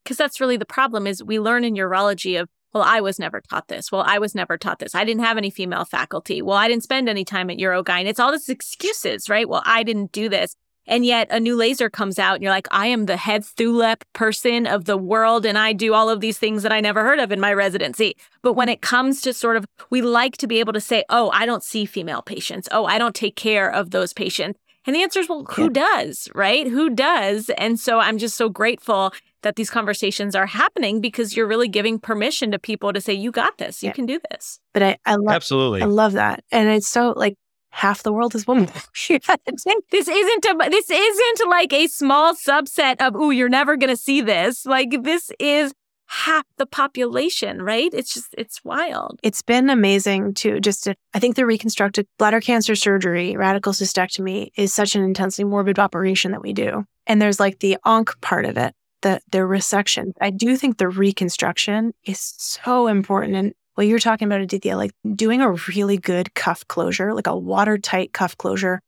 Because that's really the problem is we learn in urology of well i was never taught this. Well i was never taught this. I didn't have any female faculty. Well i didn't spend any time at urogyne it's all these excuses right? Well i didn't do this and yet a new laser comes out and you're like, I am the head ThuLEP person of the world and I do all of these things that I never heard of in my residency. But when it comes to sort of, we like to be able to say, oh, I don't see female patients. Oh, I don't take care of those patients. And the answer is, well, who does, right? Who does? And so I'm just so grateful that these conversations are happening because you're really giving permission to people to say, you got this, you Yeah. can do this. But I, I love Absolutely. I love that. And it's so like half the world is women. You gotta think. This isn't a, this isn't like a small subset of, ooh, you're never going to see this. Like this is half the population, right? It's just, it's wild. It's been amazing to just to, I think the reconstructed bladder cancer surgery, radical cystectomy is such an intensely morbid operation that we do. And there's like the onc part of it, the the resection. I do think the reconstruction is so important. And what you're talking about, Aditya, like doing a really good cuff closure, like a watertight cuff closure.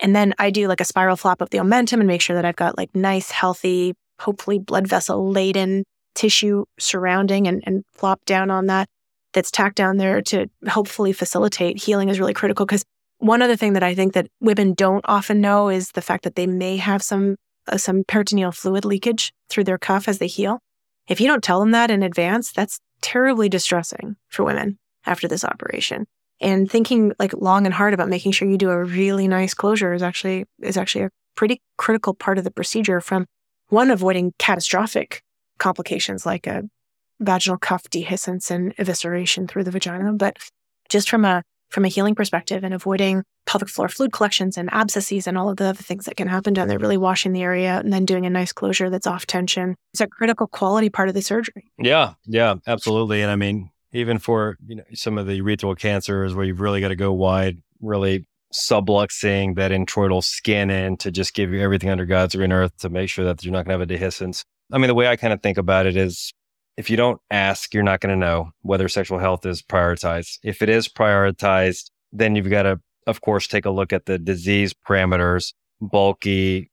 And then I do like a spiral flop of the omentum and make sure that I've got like nice, healthy, hopefully blood vessel laden tissue surrounding and, and flop down on that that's tacked down there to hopefully facilitate healing is really critical because one other thing that I think that women don't often know is the fact that they may have some uh, some peritoneal fluid leakage through their cuff as they heal. If you don't tell them that in advance, that's terribly distressing for women after this operation. And thinking like long and hard about making sure you do a really nice closure is actually is actually a pretty critical part of the procedure from one avoiding catastrophic complications like a vaginal cuff dehiscence and evisceration through the vagina, but just from a from a healing perspective and avoiding pelvic floor fluid collections and abscesses and all of the other things that can happen down there, really washing the area out and then doing a nice closure that's off tension. It's a critical quality part of the surgery. Yeah, yeah, absolutely. And I mean, even for you know some of the urethral cancers where you've really got to go wide, really subluxing that introital skin in to just give you everything under God's green earth to make sure that you're not going to have a dehiscence. I mean, the way I kind of think about it is if you don't ask, you're not going to know whether sexual health is prioritized. If it is prioritized, then you've got to, of course, take a look at the disease parameters, bulky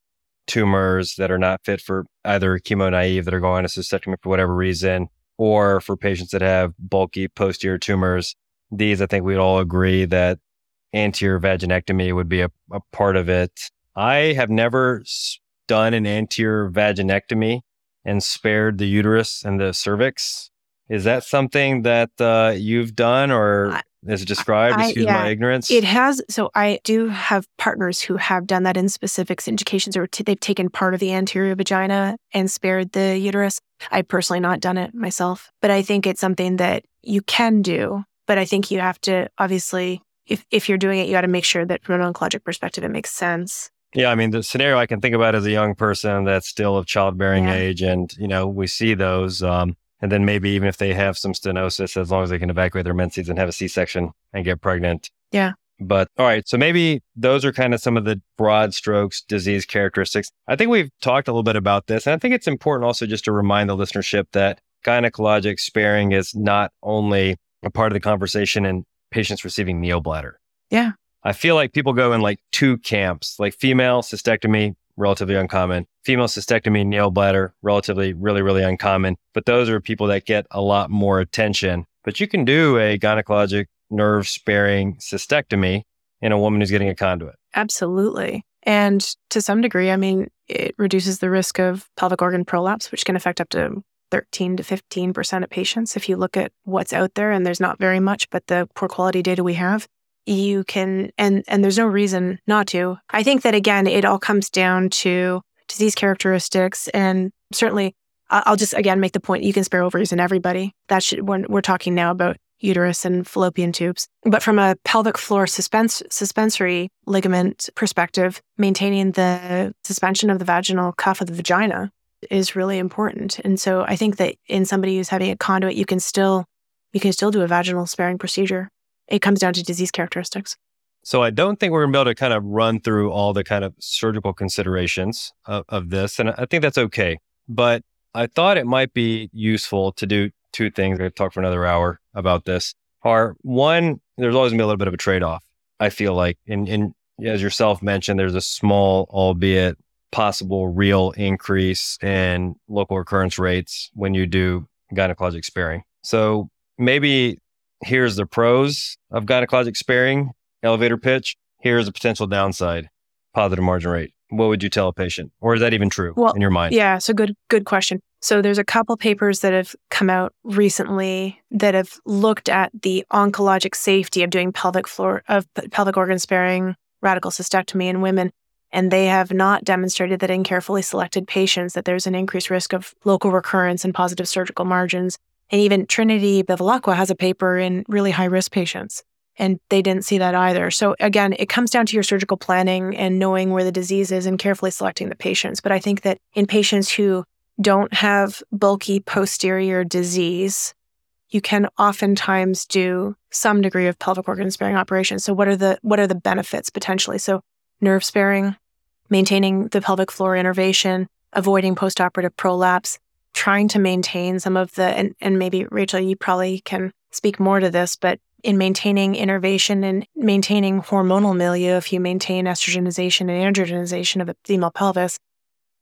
tumors that are not fit for either chemo naive that are going to cystectomy for whatever reason, or for patients that have bulky posterior tumors. These, I think we'd all agree that anterior vaginectomy would be a, a part of it. I have never done an anterior vaginectomy and spared the uterus and the cervix. Is that something that uh, you've done or I- is it described? I- Excuse yeah. my ignorance. It has. So I do have partners who have done that in specific indications, or t- they've taken part of the anterior vagina and spared the uterus. I personally not done it myself, but I think it's something that you can do. But I think you have to obviously, if if you're doing it, you got to make sure that from an oncologic perspective, it makes sense. Yeah, I mean, the scenario I can think about as a young person that's still of childbearing Yeah. age, and you know, we see those. Um, and then maybe even if they have some stenosis, as long as they can evacuate their menses and have a C-section and get pregnant. Yeah. But all right, so maybe those are kind of some of the broad strokes disease characteristics. I think we've talked a little bit about this, and I think it's important also just to remind the listenership that gynecologic sparing is not only a part of the conversation in patients receiving neobladder. Yeah. I feel like people go in like two camps, like female cystectomy, relatively uncommon. Female cystectomy, neobladder, relatively, really, really uncommon. But those are people that get a lot more attention. But you can do a gynecologic nerve sparing cystectomy in a woman who's getting a conduit. Absolutely. And to some degree, I mean, it reduces the risk of pelvic organ prolapse, which can affect up to 13 to 15% of patients. If you look at what's out there, and there's not very much, but the poor quality data we have, you can, and, and there's no reason not to. I think that again, it all comes down to disease characteristics. And certainly, I'll just again make the point you can spare ovaries in everybody. That should, when we're talking now about uterus and fallopian tubes. But from a pelvic floor suspens- suspensory ligament perspective, maintaining the suspension of the vaginal cuff of the vagina is really important. And so I think that in somebody who's having a conduit, you can still you can still do a vaginal sparing procedure. It comes down to disease characteristics. So I don't think we're going to be able to kind of run through all the kind of surgical considerations of, of this. And I think that's okay. But I thought it might be useful to do two things. I've talked for another hour about this. Are one, there's always going to be a little bit of a trade off. I feel like, and, and as yourself mentioned, there's a small, albeit possible real increase in local recurrence rates when you do gynecologic sparing. So maybe here's the pros of gynecologic sparing elevator pitch. Here's a potential downside, positive margin rate. What would you tell a patient? Or is that even true Well, in your mind? Yeah, so good good question. So there's a couple papers that have come out recently that have looked at the oncologic safety of doing pelvic floor of pelvic organ sparing radical cystectomy in women. And they have not demonstrated that in carefully selected patients that there's an increased risk of local recurrence and positive surgical margins. And even Trinity Bivalacqua has a paper in really high risk patients and they didn't see that either. So again, it comes down to your surgical planning and knowing where the disease is and carefully selecting the patients. But I think that in patients who don't have bulky posterior disease, you can oftentimes do some degree of pelvic organ sparing operation. So what are the what are the benefits potentially? So nerve sparing, maintaining the pelvic floor innervation, avoiding postoperative prolapse, trying to maintain some of the and, and maybe Rachel, you probably can speak more to this, but in maintaining innervation and maintaining hormonal milieu, if you maintain estrogenization and androgenization of the female pelvis,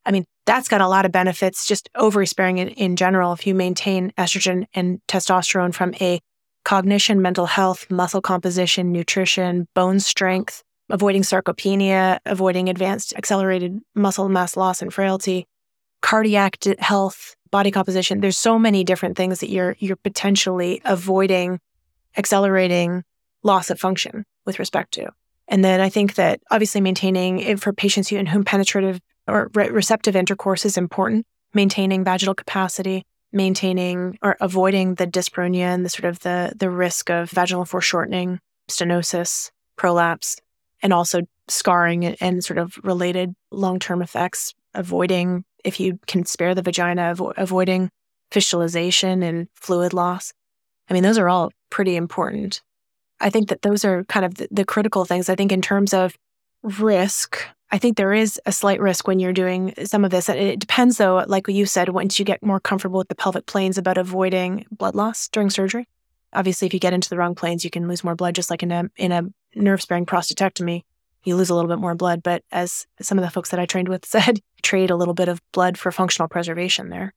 I mean, that's got a lot of benefits, just ovary sparing in, in general. If you maintain estrogen and testosterone from a cognition, mental health, muscle composition, nutrition, bone strength, avoiding sarcopenia, avoiding advanced accelerated muscle mass loss and frailty, cardiac health, body composition. There's so many different things that you're you're potentially avoiding accelerating loss of function with respect to. And then I think that obviously maintaining for patients who, in whom penetrative or re- receptive intercourse is important, maintaining vaginal capacity, maintaining or avoiding the dyspareunia and the sort of the, the risk of vaginal foreshortening, stenosis, prolapse, and also scarring and sort of related long-term effects, avoiding, if you can spare the vagina, avo- avoiding fistulization and fluid loss. I mean, those are all pretty important. I think that those are kind of the, the critical things. I think in terms of risk, I think there is a slight risk when you're doing some of this. It depends, though, like you said, once you get more comfortable with the pelvic planes about avoiding blood loss during surgery. Obviously, if you get into the wrong planes, you can lose more blood, just like in a in a nerve sparing prostatectomy, you lose a little bit more blood. But as some of the folks that I trained with said, trade a little bit of blood for functional preservation there.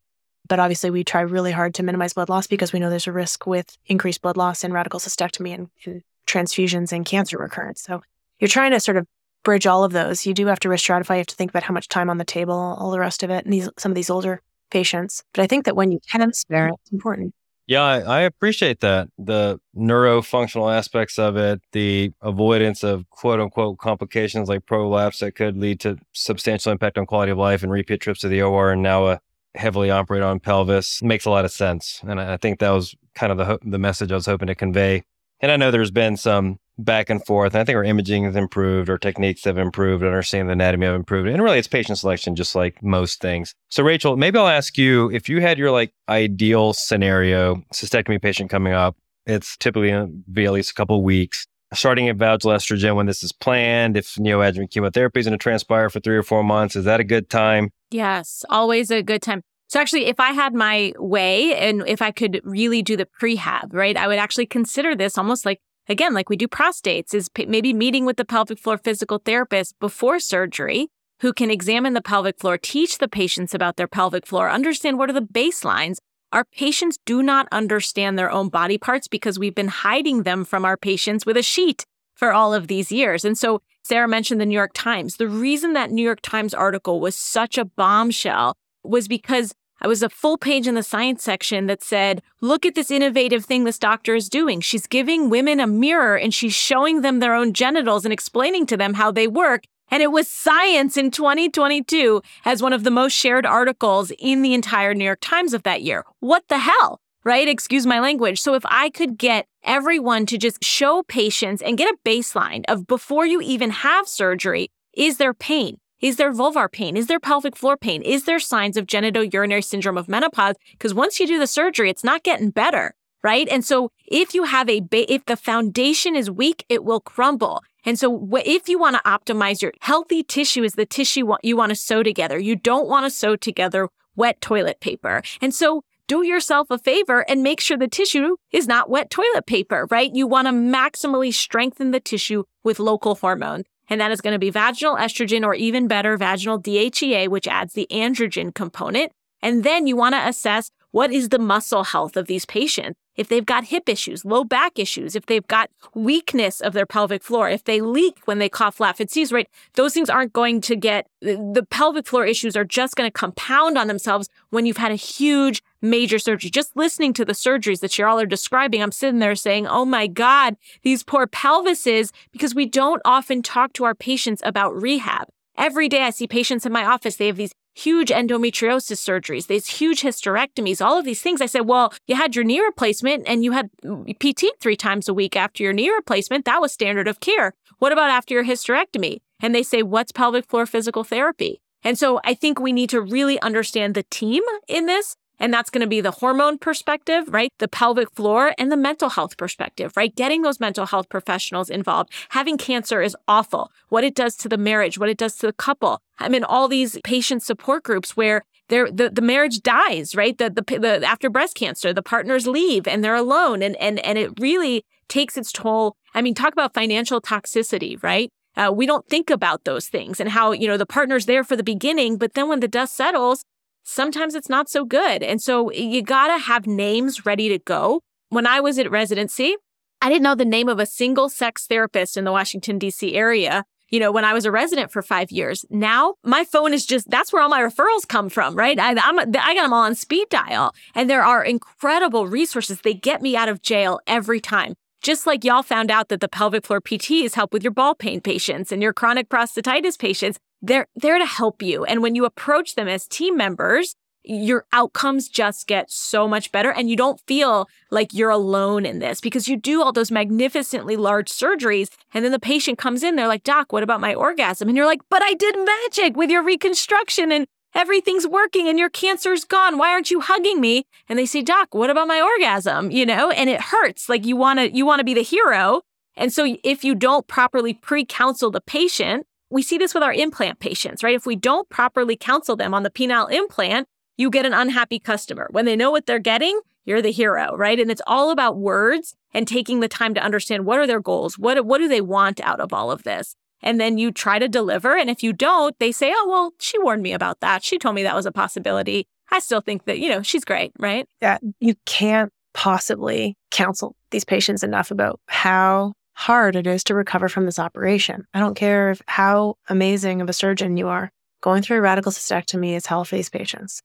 But obviously, we try really hard to minimize blood loss because we know there's a risk with increased blood loss in radical cystectomy and, and transfusions and cancer recurrence. So you're trying to sort of bridge all of those. You do have to risk stratify. You have to think about how much time on the table, all the rest of it, and these some of these older patients. But I think that when you can spare it's important. Yeah, I, appreciate that. The neurofunctional aspects of it, the avoidance of quote unquote complications like prolapse that could lead to substantial impact on quality of life and repeat trips to the OR and now a heavily operated on pelvis makes a lot of sense. And I think that was kind of the, the message I was hoping to convey. And I know there's been some back and forth. And I think our imaging has improved, our techniques have improved, understanding the anatomy have improved. And really, it's patient selection, just like most things. So, Rachel, maybe I'll ask you if you had your like ideal scenario, cystectomy patient coming up, it's typically going to be at least a couple weeks. Starting at vaginal estrogen when this is planned, if neoadjuvant chemotherapy is going to transpire for three or four months, is that a good time? Yes, always a good time. So actually, if I had my way and if I could really do the prehab, right, I would actually consider this almost like, again, like we do prostates, is maybe meeting with the pelvic floor physical therapist before surgery who can examine the pelvic floor, teach the patients about their pelvic floor, understand what are the baselines. Our patients do not understand their own body parts because we've been hiding them from our patients with a sheet for all of these years. And so Sarah mentioned the New York Times. The reason that New York Times article was such a bombshell was because I was a full page in the science section that said, look at this innovative thing this doctor is doing. She's giving women a mirror and she's showing them their own genitals and explaining to them how they work. And it was Science in 2022 as one of the most shared articles in the entire New York Times of that year. What the hell? Right? Excuse my language. So if I could get everyone to just show patients and get a baseline of before you even have surgery, is there pain? Is there vulvar pain? Is there pelvic floor pain? Is there signs of genitourinary syndrome of menopause? Because once you do the surgery, it's not getting better, right? And so if you have a, ba- if the foundation is weak, it will crumble. And so if you want to optimize your healthy tissue is the tissue you want to sew together. You don't want to sew together wet toilet paper. And so do yourself a favor and make sure the tissue is not wet toilet paper, right? You want to maximally strengthen the tissue with local hormone and that is going to be vaginal estrogen or even better, vaginal DHEA, which adds the androgen component. And then you want to assess what is the muscle health of these patients. If they've got hip issues, low back issues, if they've got weakness of their pelvic floor, if they leak when they cough, laugh, and sneeze, right? Those things aren't going to get, the pelvic floor issues are just going to compound on themselves when you've had a huge major surgery. Just listening to the surgeries that you all are describing, I'm sitting there saying, oh my God, these poor pelvises, because we don't often talk to our patients about rehab. Every day I see patients in my office, they have these huge endometriosis surgeries, these huge hysterectomies, all of these things. I said, well, you had your knee replacement and you had PT three times a week after your knee replacement. That was standard of care. What about after your hysterectomy? And they say, what's pelvic floor physical therapy? And so I think we need to really understand the team in this. And that's going to be the hormone perspective, right? The pelvic floor and the mental health perspective, right? Getting those mental health professionals involved. Having cancer is awful. What it does to the marriage, what it does to the couple. I'm in all these patient support groups where the, the marriage dies, right? The, the, the, after breast cancer, the partners leave and they're alone. And, and, and it really takes its toll. I mean, talk about financial toxicity, right? Uh, we don't think about those things and how, you know, the partner's there for the beginning, but then when the dust settles, sometimes it's not so good. And so you got to have names ready to go. When I was at residency, I didn't know the name of a single sex therapist in the Washington, D.C. area. You know, when I was a resident for five years, now my phone is just, that's where all my referrals come from, right? I, I'm, I got them all on speed dial and there are incredible resources. They get me out of jail every time. Just like y'all found out that the pelvic floor PTs help with your ball pain patients and your chronic prostatitis patients, they're there to help you. And when you approach them as team members, your outcomes just get so much better and you don't feel like you're alone in this because you do all those magnificently large surgeries and then the patient comes in they're like doc what about my orgasm? And you're like but i did magic with your reconstruction and everything's working and your cancer's gone. Why aren't you hugging me? And they say doc what about my orgasm? You know and it hurts. Like you want to you want to be the hero. And so if you don't properly pre-counsel the patient we see this with our implant patients, right? If we don't properly counsel them on the penile implant, you get an unhappy customer. When they know what they're getting, you're the hero, right? And it's all about words and taking the time to understand what are their goals? What, what do they want out of all of this? And then you try to deliver. And if you don't, they say, oh, well, she warned me about that. She told me that was a possibility. I still think that, you know, she's great, right? Yeah. You can't possibly counsel these patients enough about how hard it is to recover from this operation. I don't care if, how amazing of a surgeon you are. Going through a radical cystectomy is hell for these patients.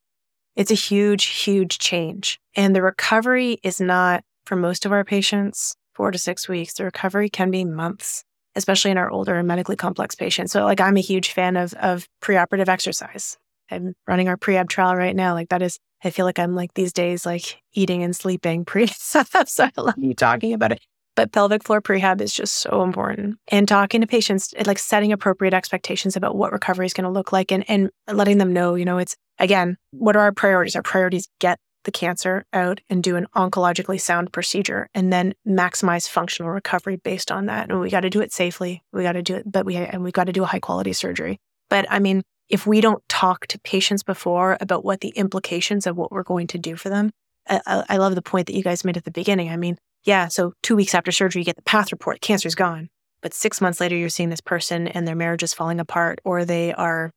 It's a huge, huge change. And the recovery is not, for most of our patients, four to six weeks. The recovery can be months, especially in our older and medically complex patients. So, like, I'm a huge fan of, of preoperative exercise. I'm running our prehab trial right now. Like, that is, I feel like I'm like these days, like eating and sleeping pre. so I love you talking about it. But pelvic floor prehab is just so important. And talking to patients, like setting appropriate expectations about what recovery is going to look like and, and letting them know, you know, it's again, what are our priorities? Our priorities get the cancer out and do an oncologically sound procedure and then maximize functional recovery based on that. And we got to do it safely. We got to do it, but we, and we got to do a high quality surgery. But I mean, if we don't talk to patients before about what the implications of what we're going to do for them, I, I love the point that you guys made at the beginning. I mean, yeah, so two weeks after surgery, you get the path report, cancer's gone. But six months later, you're seeing this person and their marriage is falling apart, or they are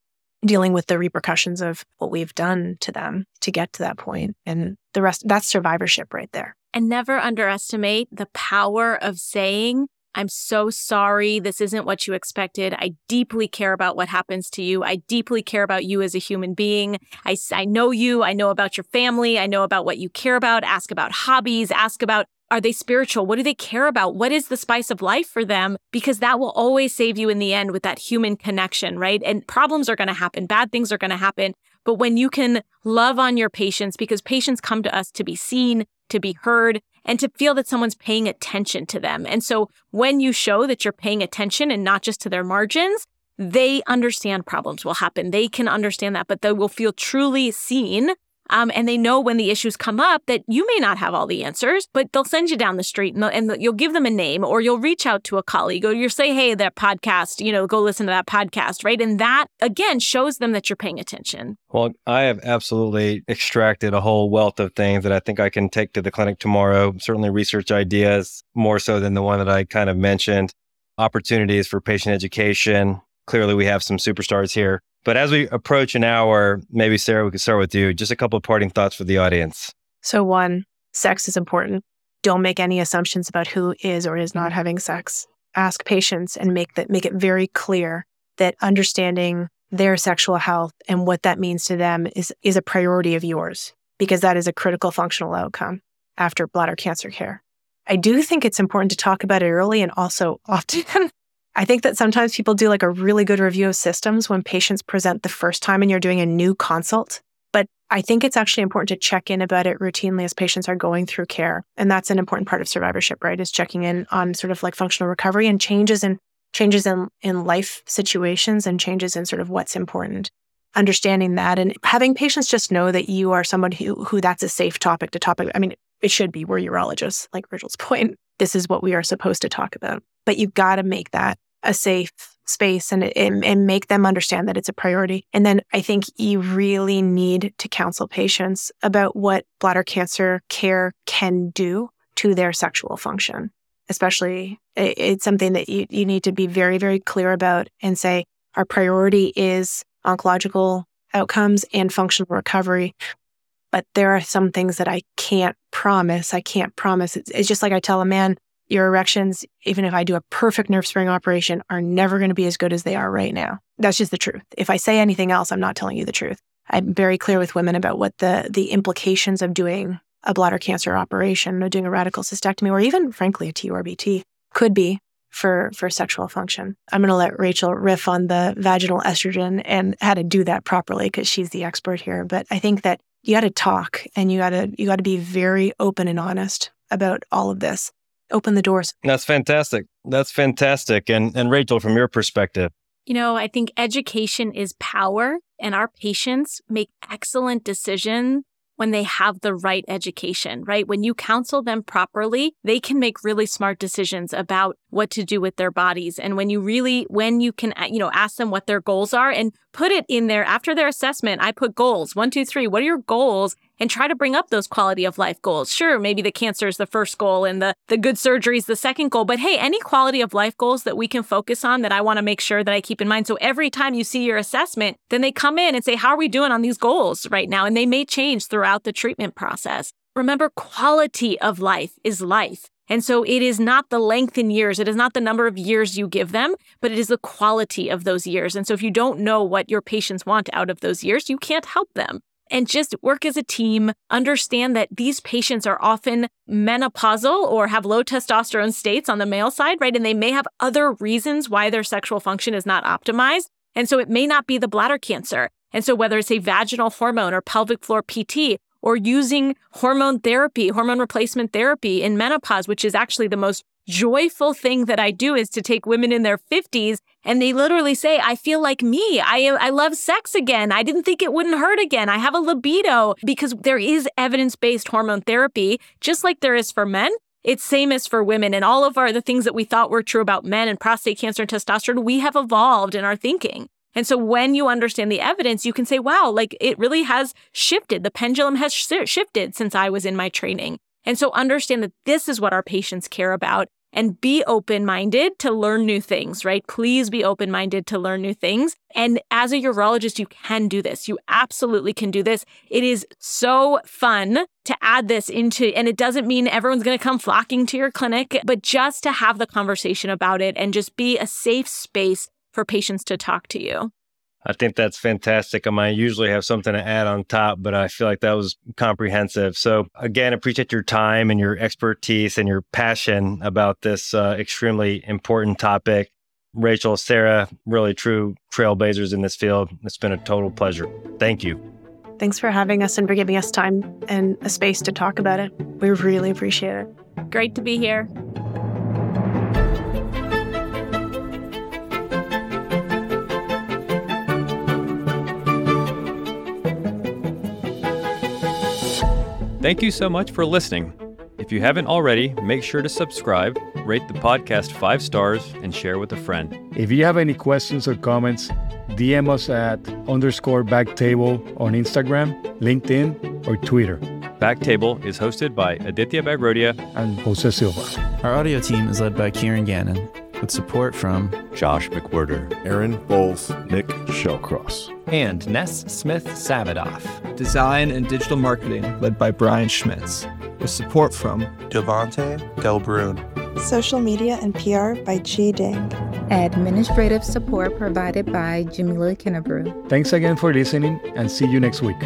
dealing with the repercussions of what we've done to them to get to that point. And the rest, that's survivorship right there. And never underestimate the power of saying, I'm so sorry. This isn't what you expected. I deeply care about what happens to you. I deeply care about you as a human being. I, I know you. I know about your family. I know about what you care about. Ask about hobbies. Ask about are they spiritual? What do they care about? What is the spice of life for them? Because that will always save you in the end with that human connection, right? And problems are going to happen, bad things are going to happen. But when you can love on your patients, because patients come to us to be seen, to be heard, and to feel that someone's paying attention to them. And so when you show that you're paying attention and not just to their margins, they understand problems will happen. They can understand that, but they will feel truly seen um, and they know when the issues come up that you may not have all the answers, but they'll send you down the street and, and you'll give them a name or you'll reach out to a colleague or you'll say, hey, that podcast, you know, go listen to that podcast, right? And that again shows them that you're paying attention. Well, I have absolutely extracted a whole wealth of things that I think I can take to the clinic tomorrow. Certainly research ideas more so than the one that I kind of mentioned, opportunities for patient education. Clearly, we have some superstars here but as we approach an hour, maybe Sarah, we could start with you. Just a couple of parting thoughts for the audience. So, one, sex is important. Don't make any assumptions about who is or is not having sex. Ask patients and make that make it very clear that understanding their sexual health and what that means to them is is a priority of yours because that is a critical functional outcome after bladder cancer care. I do think it's important to talk about it early and also often I think that sometimes people do like a really good review of systems when patients present the first time and you're doing a new consult. But I think it's actually important to check in about it routinely as patients are going through care. And that's an important part of survivorship, right? Is checking in on sort of like functional recovery and changes in changes in, in life situations and changes in sort of what's important. Understanding that and having patients just know that you are someone who who that's a safe topic to topic. I mean, it should be. We're urologists, like Virgil's point. This is what we are supposed to talk about. But you've got to make that a safe space and, and, and make them understand that it's a priority. And then I think you really need to counsel patients about what bladder cancer care can do to their sexual function. Especially, it's something that you, you need to be very, very clear about and say, our priority is oncological outcomes and functional recovery. But there are some things that I can't promise. I can't promise. It's, it's just like I tell a man, your erections, even if I do a perfect nerve sparing operation, are never going to be as good as they are right now. That's just the truth. If I say anything else, I'm not telling you the truth. I'm very clear with women about what the the implications of doing a bladder cancer operation or doing a radical cystectomy or even frankly a TURBT could be for for sexual function. I'm going to let Rachel riff on the vaginal estrogen and how to do that properly because she's the expert here, but I think that you got to talk and you got to you got to be very open and honest about all of this open the doors. That's fantastic. That's fantastic. And and Rachel, from your perspective, you know, I think education is power, and our patients make excellent decisions when they have the right education, right? When you counsel them properly, they can make really smart decisions about what to do with their bodies. And when you really, when you can, you know, ask them what their goals are and put it in there after their assessment, I put goals one, two, three. What are your goals? And try to bring up those quality of life goals. Sure, maybe the cancer is the first goal and the, the good surgery is the second goal, but hey, any quality of life goals that we can focus on that I want to make sure that I keep in mind. So every time you see your assessment, then they come in and say, How are we doing on these goals right now? And they may change throughout the treatment process. Remember, quality of life is life. And so it is not the length in years. It is not the number of years you give them, but it is the quality of those years. And so if you don't know what your patients want out of those years, you can't help them and just work as a team. Understand that these patients are often menopausal or have low testosterone states on the male side, right? And they may have other reasons why their sexual function is not optimized. And so it may not be the bladder cancer. And so whether it's a vaginal hormone or pelvic floor PT or using hormone therapy, hormone replacement therapy in menopause, which is actually the most joyful thing that I do is to take women in their 50s and they literally say, I feel like me. I, uh, I love sex again. I didn't think it wouldn't hurt again. I have a libido because there is evidence based hormone therapy, just like there is for men. It's same as for women and all of our the things that we thought were true about men and prostate cancer and testosterone, we have evolved in our thinking. And so when you understand the evidence, you can say, wow, like it really has shifted. The pendulum has sh- shifted since I was in my training. And so understand that this is what our patients care about and be open minded to learn new things, right? Please be open minded to learn new things. And as a urologist, you can do this. You absolutely can do this. It is so fun to add this into, and it doesn't mean everyone's going to come flocking to your clinic, but just to have the conversation about it and just be a safe space for patients to talk to you. I think that's fantastic. I might usually have something to add on top, but I feel like that was comprehensive. So, again, appreciate your time and your expertise and your passion about this uh, extremely important topic. Rachel, Sarah, really true trailblazers in this field. It's been a total pleasure. Thank you. Thanks for having us and for giving us time and a space to talk about it. We really appreciate it. Great to be here. Thank you so much for listening. If you haven't already, make sure to subscribe, rate the podcast five stars, and share with a friend. If you have any questions or comments, DM us at underscore backtable on Instagram, LinkedIn, or Twitter. Backtable is hosted by Aditya Bagrodia and Jose Silva. Our audio team is led by Kieran Gannon with support from Josh McWhirter, Aaron Bowles, Nick Shellcross, and Ness Smith Savadoff. Design and digital marketing led by Brian Schmitz, with support from Devante Delbrun. Social media and PR by G Ding. Administrative support provided by Jamila Kennebrew. Thanks again for listening and see you next week.